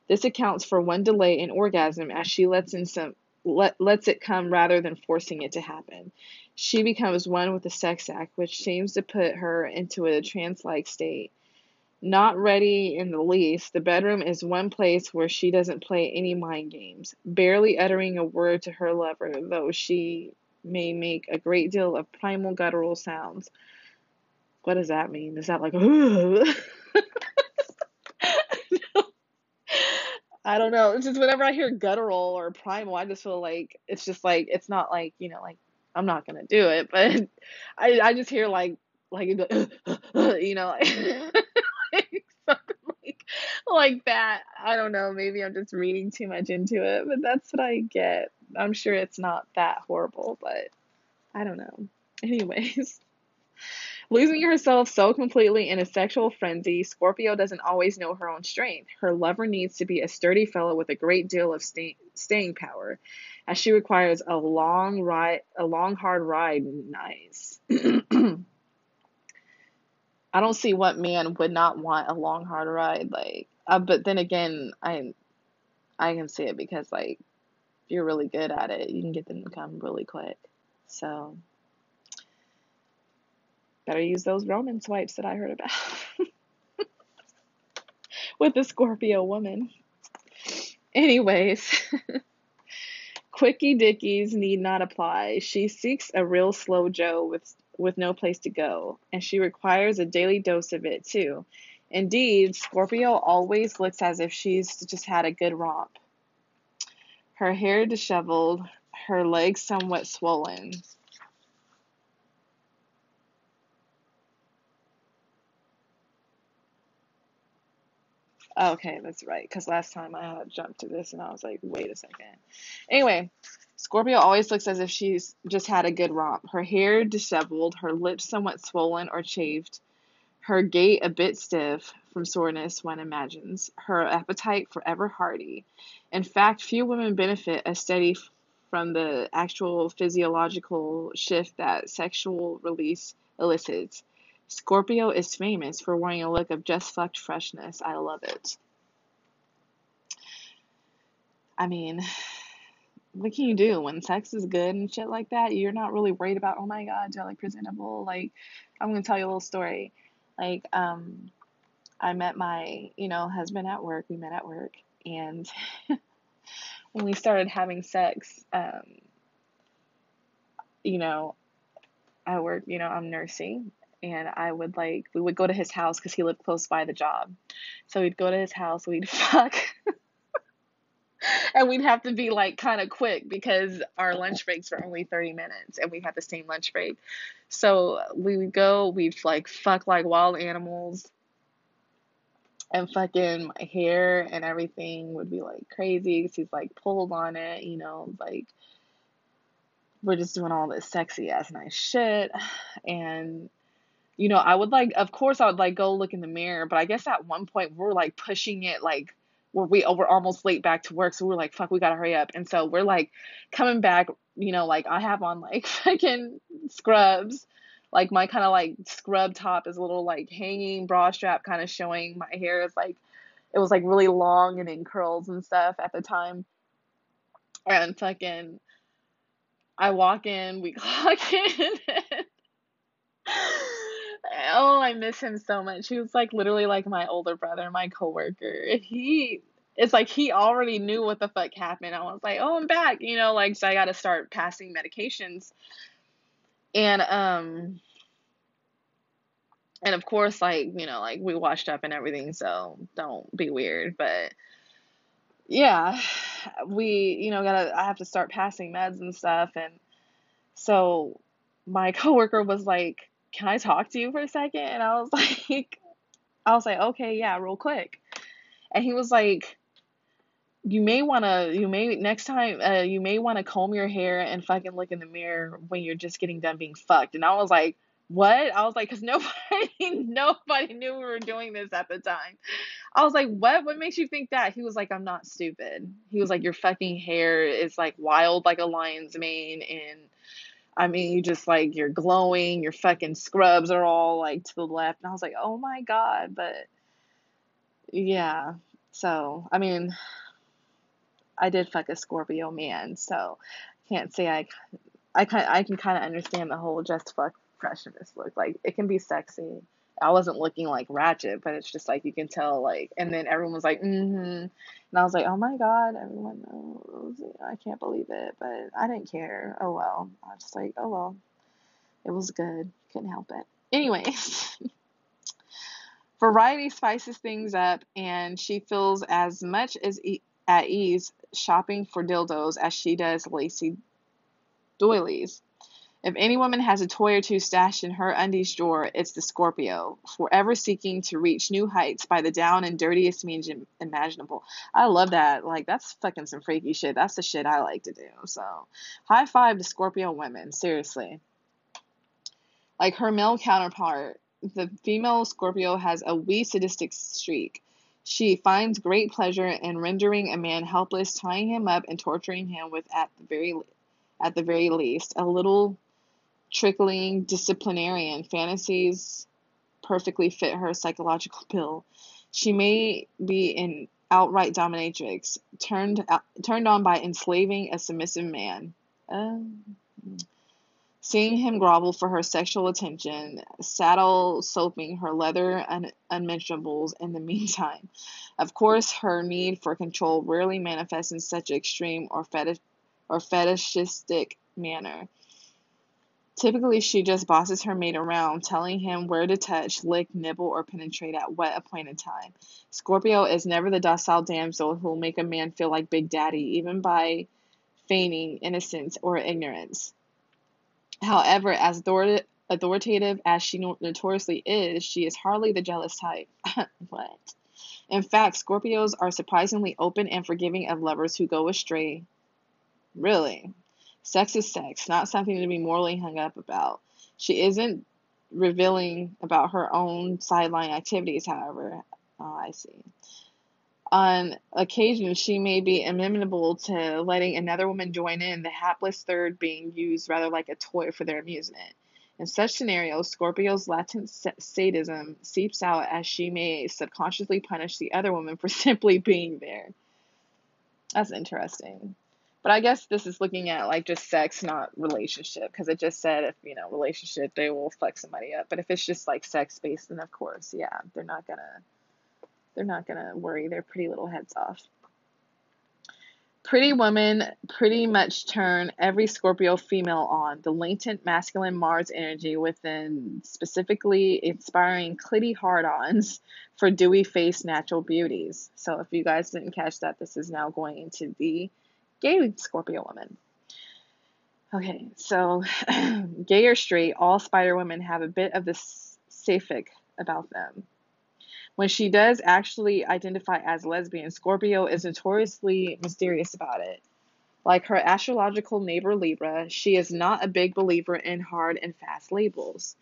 A: This accounts for one delay in orgasm as she lets in some let, lets it come rather than forcing it to happen. She becomes one with the sex act, which seems to put her into a trance like state. Not ready in the least, the bedroom is one place where she doesn't play any mind games, barely uttering a word to her lover, though she may make a great deal of primal guttural sounds. What does that mean? Is that like, I don't know. It's just whenever I hear guttural or primal, I just feel like it's just like it's not like you know like I'm not gonna do it, but I I just hear like like you know. something like like that. I don't know, maybe I'm just reading too much into it, but that's what I get. I'm sure it's not that horrible, but I don't know. Anyways, losing herself so completely in a sexual frenzy, Scorpio doesn't always know her own strength. Her lover needs to be a sturdy fellow with a great deal of stay- staying power, as she requires a long ride, a long hard ride. Nice. I don't see what man would not want a long hard ride. Like, uh, but then again, I I can see it because like if you're really good at it, you can get them to come really quick. So better use those Roman swipes that I heard about with the Scorpio woman. Anyways, quickie dickies need not apply. She seeks a real slow Joe with with no place to go, and she requires a daily dose of it too. Indeed, Scorpio always looks as if she's just had a good romp. Her hair disheveled, her legs somewhat swollen. Okay, that's right. Because last time I had jumped to this and I was like, wait a second. Anyway, Scorpio always looks as if she's just had a good romp. Her hair disheveled, her lips somewhat swollen or chafed, her gait a bit stiff from soreness, one imagines, her appetite forever hearty. In fact, few women benefit as steady from the actual physiological shift that sexual release elicits. Scorpio is famous for wearing a look of just fucked freshness. I love it. I mean, what can you do when sex is good and shit like that? You're not really worried about, oh my god, do I look presentable? Like, I'm gonna tell you a little story. Like, um, I met my, you know, husband at work. We met at work, and when we started having sex, um, you know, I work, you know, I'm nursing, and I would like we would go to his house because he lived close by the job. So we'd go to his house, we'd fuck, and we'd have to be like kind of quick because our lunch breaks were only 30 minutes and we had the same lunch break. So we would go, we'd like fuck like wild animals. And fucking my hair and everything would be like crazy because he's like pulled on it, you know, like we're just doing all this sexy ass nice shit. And you know, I would like, of course, I would like go look in the mirror, but I guess at one point we're like pushing it, like we're we we're almost late back to work, so we're like, fuck, we gotta hurry up, and so we're like coming back, you know, like I have on like fucking scrubs, like my kind of like scrub top is a little like hanging bra strap, kind of showing. My hair is like it was like really long and in curls and stuff at the time, and fucking I walk in, we clock in. Oh, I miss him so much. He was like literally like my older brother, my coworker. He it's like he already knew what the fuck happened. I was like, "Oh, I'm back." You know, like so I got to start passing medications. And um and of course like, you know, like we washed up and everything, so don't be weird, but yeah, we, you know, got to I have to start passing meds and stuff and so my coworker was like can I talk to you for a second? And I was like, I was like, okay, yeah, real quick. And he was like, you may want to, you may, next time, uh, you may want to comb your hair and fucking look in the mirror when you're just getting done being fucked. And I was like, what? I was like, because nobody, nobody knew we were doing this at the time. I was like, what? What makes you think that? He was like, I'm not stupid. He was like, your fucking hair is like wild like a lion's mane and I mean, you just like you're glowing, your fucking scrubs are all like to the left. And I was like, oh my God. But yeah. So, I mean, I did fuck a Scorpio man. So, can't say I, I, I can kind of understand the whole just fuck freshness look. Like, it can be sexy. I wasn't looking like ratchet, but it's just like you can tell, like, and then everyone was like, mm hmm. And I was like, oh my God, everyone knows. I can't believe it, but I didn't care. Oh well. I was just like, oh well. It was good. Couldn't help it. Anyways, variety spices things up, and she feels as much as e- at ease shopping for dildos as she does lacy doilies. If any woman has a toy or two stashed in her undies drawer, it's the Scorpio, forever seeking to reach new heights by the down and dirtiest means imaginable. I love that. Like, that's fucking some freaky shit. That's the shit I like to do. So, high five to Scorpio women. Seriously. Like her male counterpart, the female Scorpio has a wee sadistic streak. She finds great pleasure in rendering a man helpless, tying him up and torturing him with at the very at the very least a little trickling disciplinarian fantasies perfectly fit her psychological bill. She may be an outright dominatrix, turned turned on by enslaving a submissive man. Uh, seeing him grovel for her sexual attention, saddle soaping her leather un- unmentionables in the meantime. Of course, her need for control rarely manifests in such extreme or fetish or fetishistic manner. Typically, she just bosses her mate around, telling him where to touch, lick, nibble, or penetrate at what appointed time. Scorpio is never the docile damsel who will make a man feel like Big Daddy, even by feigning innocence or ignorance. However, as authoritative as she notoriously is, she is hardly the jealous type. what? In fact, Scorpios are surprisingly open and forgiving of lovers who go astray. Really? Sex is sex, not something to be morally hung up about. She isn't revealing about her own sideline activities, however. Oh, I see. On occasion, she may be amenable to letting another woman join in, the hapless third being used rather like a toy for their amusement. In such scenarios, Scorpio's latent sadism seeps out as she may subconsciously punish the other woman for simply being there. That's interesting. But I guess this is looking at like just sex, not relationship, because it just said if you know relationship, they will fuck somebody up. But if it's just like sex based, then of course, yeah, they're not gonna they're not to worry their pretty little heads off. Pretty women pretty much turn every Scorpio female on. The latent masculine Mars energy within specifically inspiring clitty hard ons for dewy face natural beauties. So, if you guys didn't catch that, this is now going into the gay Scorpio woman. Okay, so gay or straight, all spider women have a bit of the sapphic about them. When she does actually identify as lesbian, Scorpio is notoriously mysterious about it. Like her astrological neighbor Libra, she is not a big believer in hard and fast labels.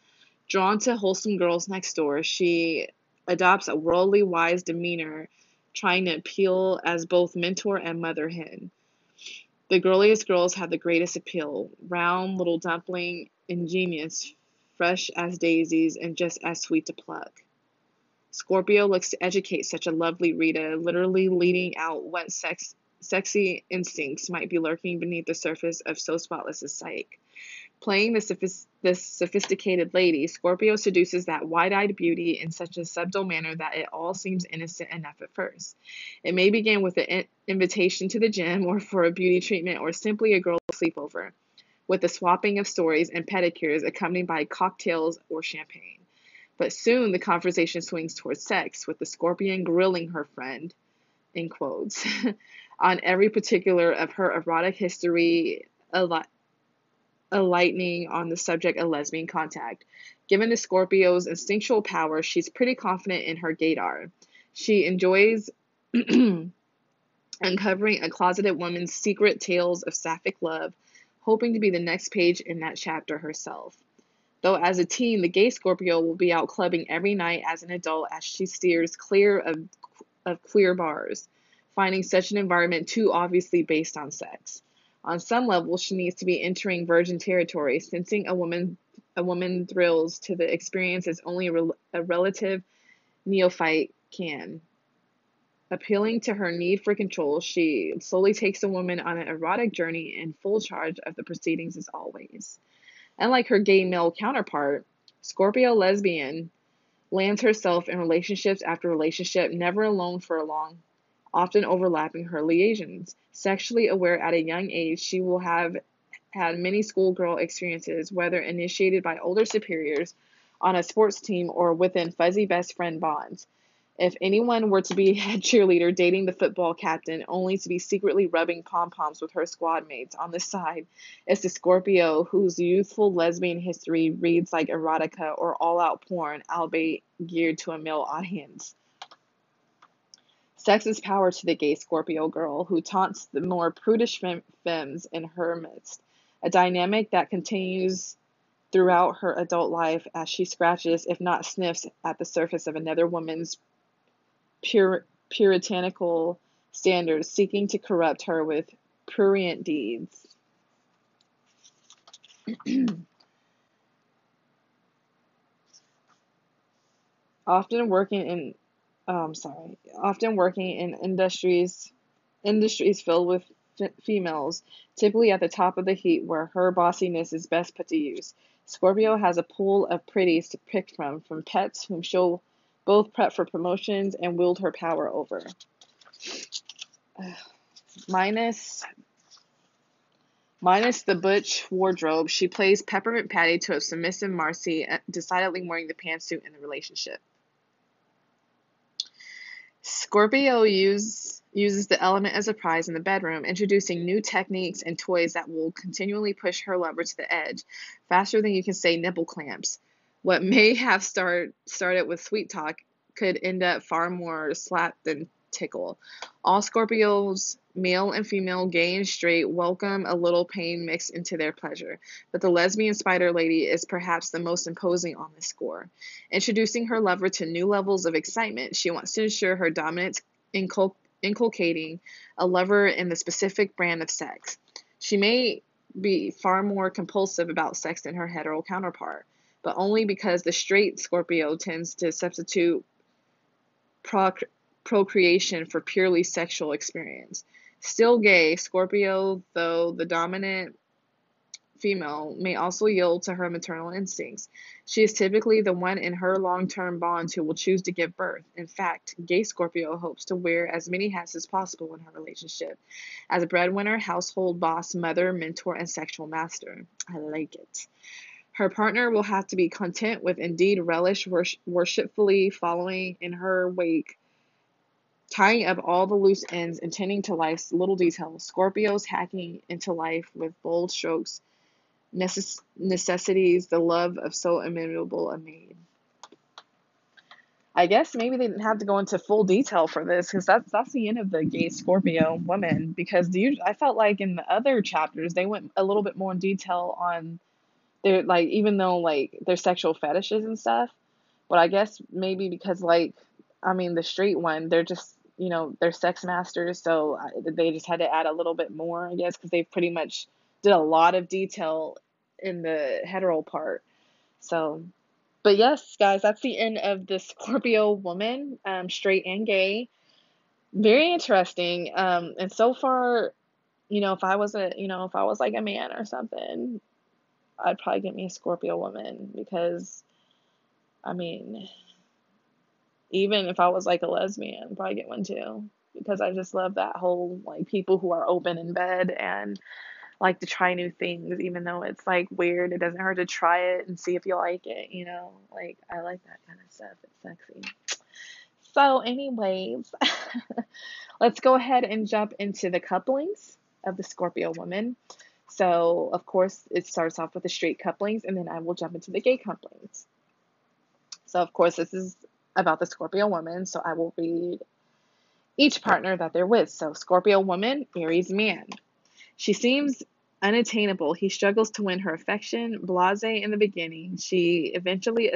A: Drawn to wholesome girls next door, she adopts a worldly wise demeanor, trying to appeal as both mentor and mother hen. The girliest girls have the greatest appeal round little dumpling, ingenious, fresh as daisies, and just as sweet to pluck. Scorpio looks to educate such a lovely Rita, literally leading out what sex, sexy instincts might be lurking beneath the surface of so spotless a psyche. Playing the sophisticated lady, Scorpio seduces that wide eyed beauty in such a subtle manner that it all seems innocent enough at first. It may begin with an in- invitation to the gym or for a beauty treatment or simply a girl sleepover, with the swapping of stories and pedicures accompanied by cocktails or champagne. But soon the conversation swings towards sex, with the scorpion grilling her friend, in quotes, on every particular of her erotic history, enlightening on the subject of lesbian contact. Given the Scorpio's instinctual power, she's pretty confident in her gaydar. She enjoys uncovering a closeted woman's secret tales of sapphic love, hoping to be the next page in that chapter herself. Though as a teen, the gay Scorpio will be out clubbing every night as an adult as she steers clear of, of queer bars, finding such an environment too obviously based on sex. On some level, she needs to be entering virgin territory, sensing a woman a woman thrills to the experience as only a, rel- a relative neophyte can. Appealing to her need for control, she slowly takes a woman on an erotic journey in full charge of the proceedings as always. Unlike her gay male counterpart, Scorpio lesbian lands herself in relationships after relationship, never alone for long, often overlapping her liaisons. Sexually aware at a young age, she will have had many schoolgirl experiences, whether initiated by older superiors, on a sports team, or within fuzzy best friend bonds. If anyone were to be a cheerleader dating the football captain only to be secretly rubbing pom poms with her squad mates on the side, it's the Scorpio whose youthful lesbian history reads like erotica or all out porn, albeit geared to a male audience. Sex is power to the gay Scorpio girl who taunts the more prudish fem- femmes in her midst, a dynamic that continues throughout her adult life as she scratches, if not sniffs, at the surface of another woman's pur- puritanical standards, seeking to corrupt her with prurient deeds. often working in um sorry often working in industries industries filled with f- females typically at the top of the heap where her bossiness is best put to use. Scorpio has a pool of pretties to pick from from pets whom she'll both prep for promotions and wield her power over. Minus minus the butch wardrobe she plays peppermint patty to a submissive Marcie uh, decidedly wearing the pantsuit in the relationship Scorpio use, uses the element as a prize in the bedroom, introducing new techniques and toys that will continually push her lover to the edge, faster than you can say nipple clamps. What may have start, started with sweet talk could end up far more slap than tickle. All Scorpios, male and female, gay and straight, welcome a little pain mixed into their pleasure. But the lesbian spider lady is perhaps the most imposing on this score. Introducing her lover to new levels of excitement, she wants to ensure her dominance incul- inculcating a lover in the specific brand of sex. She may be far more compulsive about sex than her hetero counterpart, but only because the straight Scorpio tends to substitute proc- procreation for purely sexual experience. Still gay, Scorpio, though the dominant female, may also yield to her maternal instincts. She is typically the one in her long term bonds who will choose to give birth. In fact, gay Scorpio hopes to wear as many hats as possible in her relationship as a breadwinner, household boss, mother, mentor, and sexual master. I like it. Her partner will have to be content with indeed relish worshipfully following in her wake tying up all the loose ends and tending to life's little details. Scorpios hacking into life with bold strokes, necess- necessities, the love of so immeasurable a maid. I guess maybe they didn't have to go into full detail for this because that's that's the end of the gay Scorpio woman. Because I felt like in the other chapters they went a little bit more in detail on their like even though like their sexual fetishes and stuff. But I guess maybe because like I mean the straight one they're just you know they're sex masters so they just had to add a little bit more i guess because they pretty much did a lot of detail in the hetero part. So but yes guys that's the end of the scorpio woman um, straight and gay. Very interesting um, and so far you know if i was a you know if i was like a man or something i'd probably get me a scorpio woman because i mean even if I was like a lesbian, I'd probably get one too. Because I just love that whole like people who are open in bed and like to try new things, even though it's like weird. It doesn't hurt to try it and see if you like it, you know? Like I like that kind of stuff. It's sexy. So, anyways, let's go ahead and jump into the couplings of the Scorpio woman. So, of course, it starts off with the straight couplings, and then I will jump into the gay couplings. So, of course, this is about the Scorpio woman, so I will read each partner that they're with. So, Scorpio woman, Aries man. She seems unattainable. He struggles to win her affection. Blase in the beginning, she eventually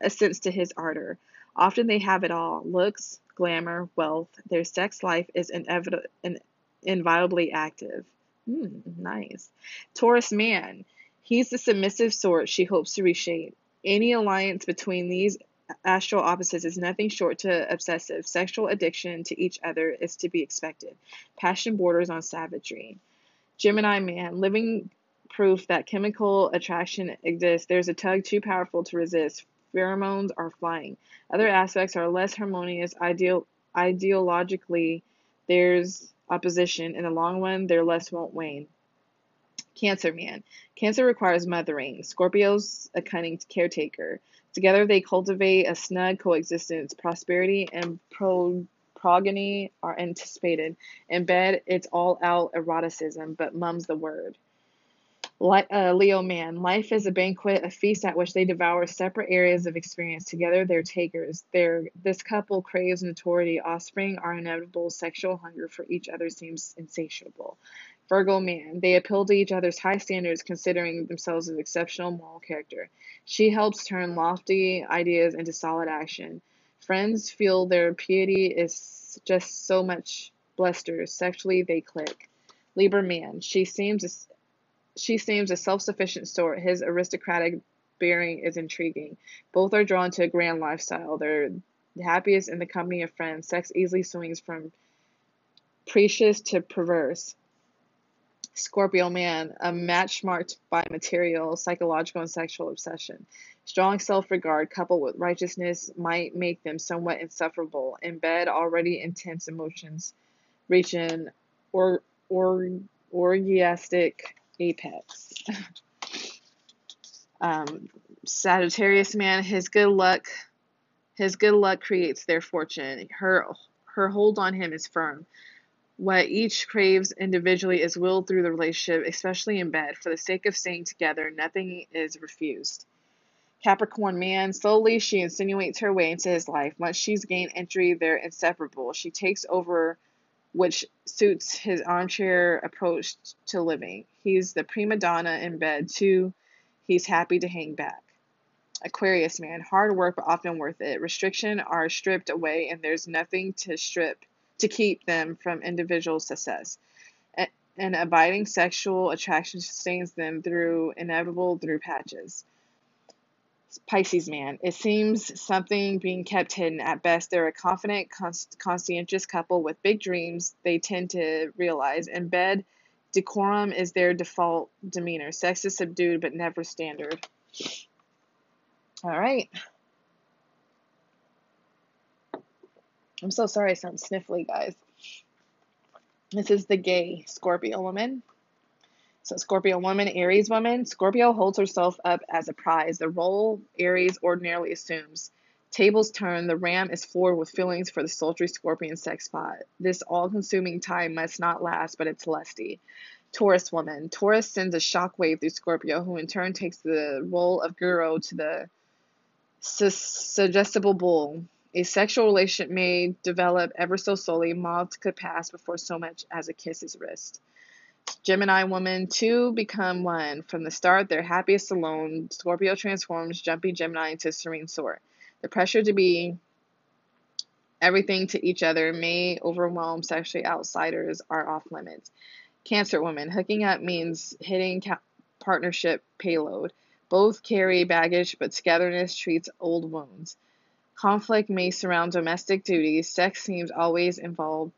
A: assents to his ardor. Often they have it all looks, glamour, wealth. Their sex life is inevit- in- inviolably active. Mm, nice. Taurus man. He's the submissive sort she hopes to reshape. Any alliance between these astral opposites is nothing short to obsessive. Sexual addiction to each other is to be expected. Passion borders on savagery. Gemini man, living proof that chemical attraction exists. There's a tug too powerful to resist. Pheromones are flying. Other aspects are less harmonious. Ideal, ideologically, there's opposition. In the long run, their less won't wane. Cancer man. Cancer requires mothering. Scorpio's a cunning caretaker. Together they cultivate a snug coexistence. Prosperity and pro- progeny are anticipated. In bed, it's all out eroticism, but mum's the word. uh, Leo man, life is a banquet, a feast at which they devour separate areas of experience. Together, they're takers. They're, this couple craves notoriety. Offspring are inevitable. Sexual hunger for each other seems insatiable. Virgo man, they appeal to each other's high standards, considering themselves as exceptional moral character. She helps turn lofty ideas into solid action. Friends feel their piety is just so much bluster. Sexually, they click. Libra man, she seems she seems a self-sufficient sort. His aristocratic bearing is intriguing. Both are drawn to a grand lifestyle. They're happiest in the company of friends. Sex easily swings from precious to perverse. Scorpio man, a match marked by material, psychological, and sexual obsession. Strong self regard coupled with righteousness might make them somewhat insufferable. In bed, already intense emotions reach an or, or, orgiastic apex. um, Sagittarius man, his good luck, his good luck creates their fortune. Her her hold on him is firm. What each craves individually is willed through the relationship, especially in bed. For the sake of staying together, nothing is refused. Capricorn man, slowly she insinuates her way into his life. Once she's gained entry, they're inseparable. She takes over, which suits his armchair approach to living. He's the prima donna in bed, too. He's happy to hang back. Aquarius man, hard work but often worth it. Restriction are stripped away, and there's nothing to strip to keep them from individual success. An abiding sexual attraction sustains them through inevitable through patches. Pisces man. It seems something being kept hidden. At best, they're a confident, conscientious couple with big dreams they tend to realize. In bed, decorum is their default demeanor. Sex is subdued but never standard. All right. I'm so sorry I sound sniffly, guys. This is the gay Scorpio woman. So, Scorpio woman, Aries woman. Scorpio holds herself up as a prize, the role Aries ordinarily assumes. Tables turn, the ram is floored with feelings for the sultry scorpion sex pot. This all consuming time must not last, but it's lusty. Taurus woman. Taurus sends a shockwave through Scorpio, who in turn takes the role of guru to the suggestible bull. A sexual relationship may develop ever so slowly. Months could pass before so much as a kiss is risked. Gemini woman, two become one. From the start, they're happiest alone. Scorpio transforms jumpy Gemini into serene sort. The pressure to be everything to each other may overwhelm sexually outsiders are off limits. Cancer woman, hooking up means hitting ca- partnership payload. Both carry baggage, but togetherness treats old wounds. Conflict may surround domestic duties. Sex seems always involve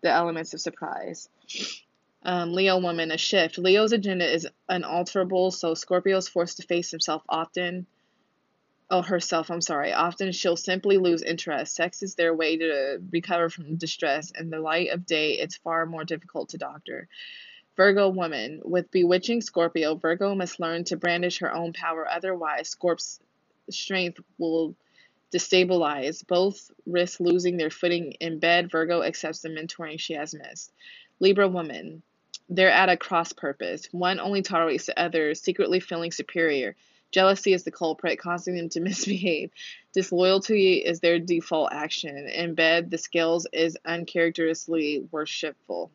A: the elements of surprise. Um, Leo woman, a shift. Leo's agenda is unalterable, so Scorpio is forced to face himself often. Oh, herself, I'm sorry. Often she'll simply lose interest. Sex is their way to recover from distress. In the light of day, it's far more difficult to doctor. Virgo woman. With bewitching Scorpio, Virgo must learn to brandish her own power, otherwise, Scorp's strength will destabilized. Both risk losing their footing in bed. Virgo accepts the mentoring she has missed. Libra woman. They're at a cross purpose. One only tolerates the other, secretly feeling superior. Jealousy is the culprit, causing them to misbehave. Disloyalty is their default action. In bed, the scales is uncharacteristically worshipful.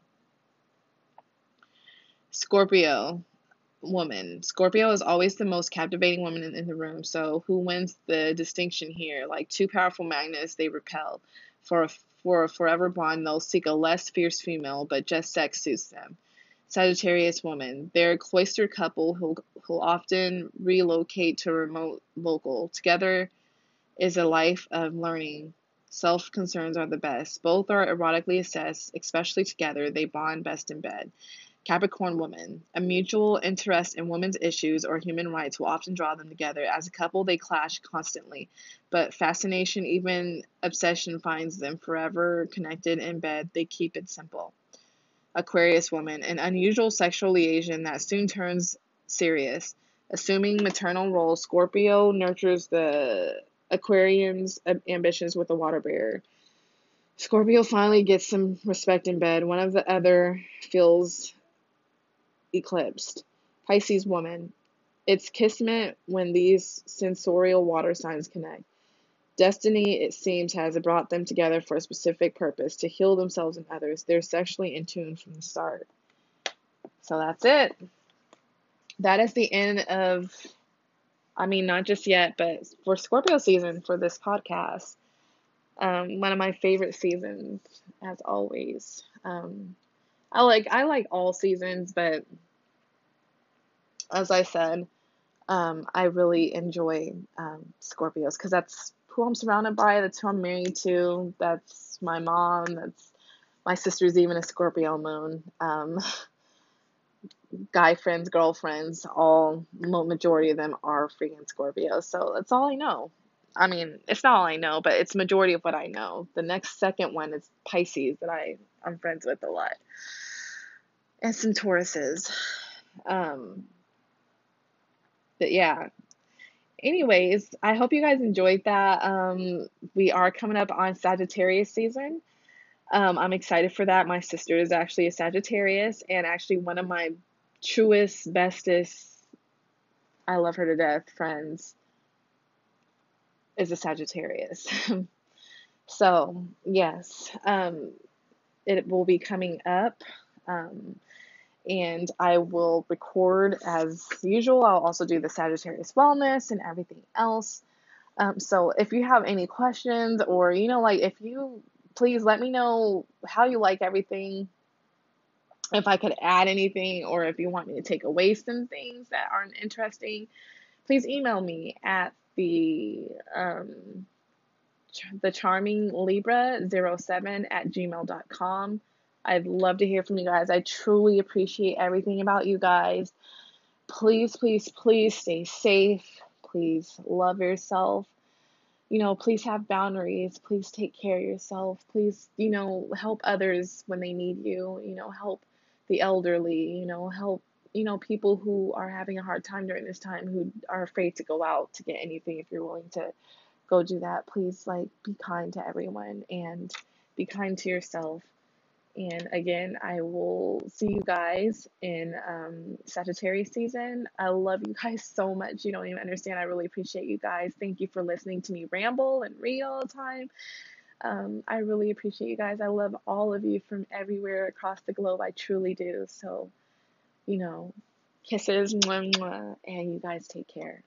A: Scorpio woman. Scorpio is always the most captivating woman in, in, the room. So who wins the distinction here? Like two powerful magnets, they repel. For a, for a forever bond, they'll seek a less fierce female, but just sex suits them. Sagittarius woman. They're a cloistered couple who who often relocate to a remote local. Together is a life of learning. Self concerns are the best. Both are erotically assessed, especially together. They bond best in bed. Capricorn woman. A mutual interest in women's issues or human rights will often draw them together. As a couple, they clash constantly, but fascination, even obsession, finds them forever connected in bed. They keep it simple. Aquarius woman, an unusual sexual liaison that soon turns serious. Assuming maternal role, Scorpio nurtures the Aquarian's ambitions with a water bearer. Scorpio finally gets some respect in bed. One of the other feels eclipsed. Pisces woman. It's kismet when these sensorial water signs connect. Destiny, it seems, has brought them together for a specific purpose to heal themselves and others. They're sexually in tune from the start. So that's it. That is the end of, I mean, not just yet, but for Scorpio season for this podcast. Um, one of my favorite seasons, as always. Um, I like I like all seasons, but as I said, um, I really enjoy um, Scorpios because that's who I'm surrounded by. That's who I'm married to. That's my mom. That's my sister's even a Scorpio moon. Um, guy friends, girlfriends, all majority of them are freaking Scorpios. So that's all I know. I mean, it's not all I know, but it's majority of what I know. The next second one is Pisces that I I'm friends with a lot, and some Tauruses. Um, but yeah. Anyways, I hope you guys enjoyed that. Um, we are coming up on Sagittarius season. Um, I'm excited for that. My sister is actually a Sagittarius, and actually one of my truest, bestest, I love her to death friends is a Sagittarius. so, yes, um, it will be coming up. Um, and I will record as usual. I'll also do the Sagittarius wellness and everything else. Um, so if you have any questions or you know like if you please let me know how you like everything if I could add anything or if you want me to take away some things that aren't interesting, please email me at the um, the charming libra 07 at gmail.com. I'd love to hear from you guys. I truly appreciate everything about you guys. Please, please, please stay safe. Please love yourself. You know, please have boundaries. Please take care of yourself. Please, you know, help others when they need you. You know, help the elderly, you know, help, you know, people who are having a hard time during this time who are afraid to go out to get anything. If you're willing to go do that, please, like, be kind to everyone and be kind to yourself. And again, I will see you guys in um, Sagittarius season. I love you guys so much. You don't even understand. I really appreciate you guys. Thank you for listening to me ramble and read all the time. Um, I really appreciate you guys. I love all of you from everywhere across the globe. I truly do. So, you know, kisses, mwah, mwah, and you guys take care.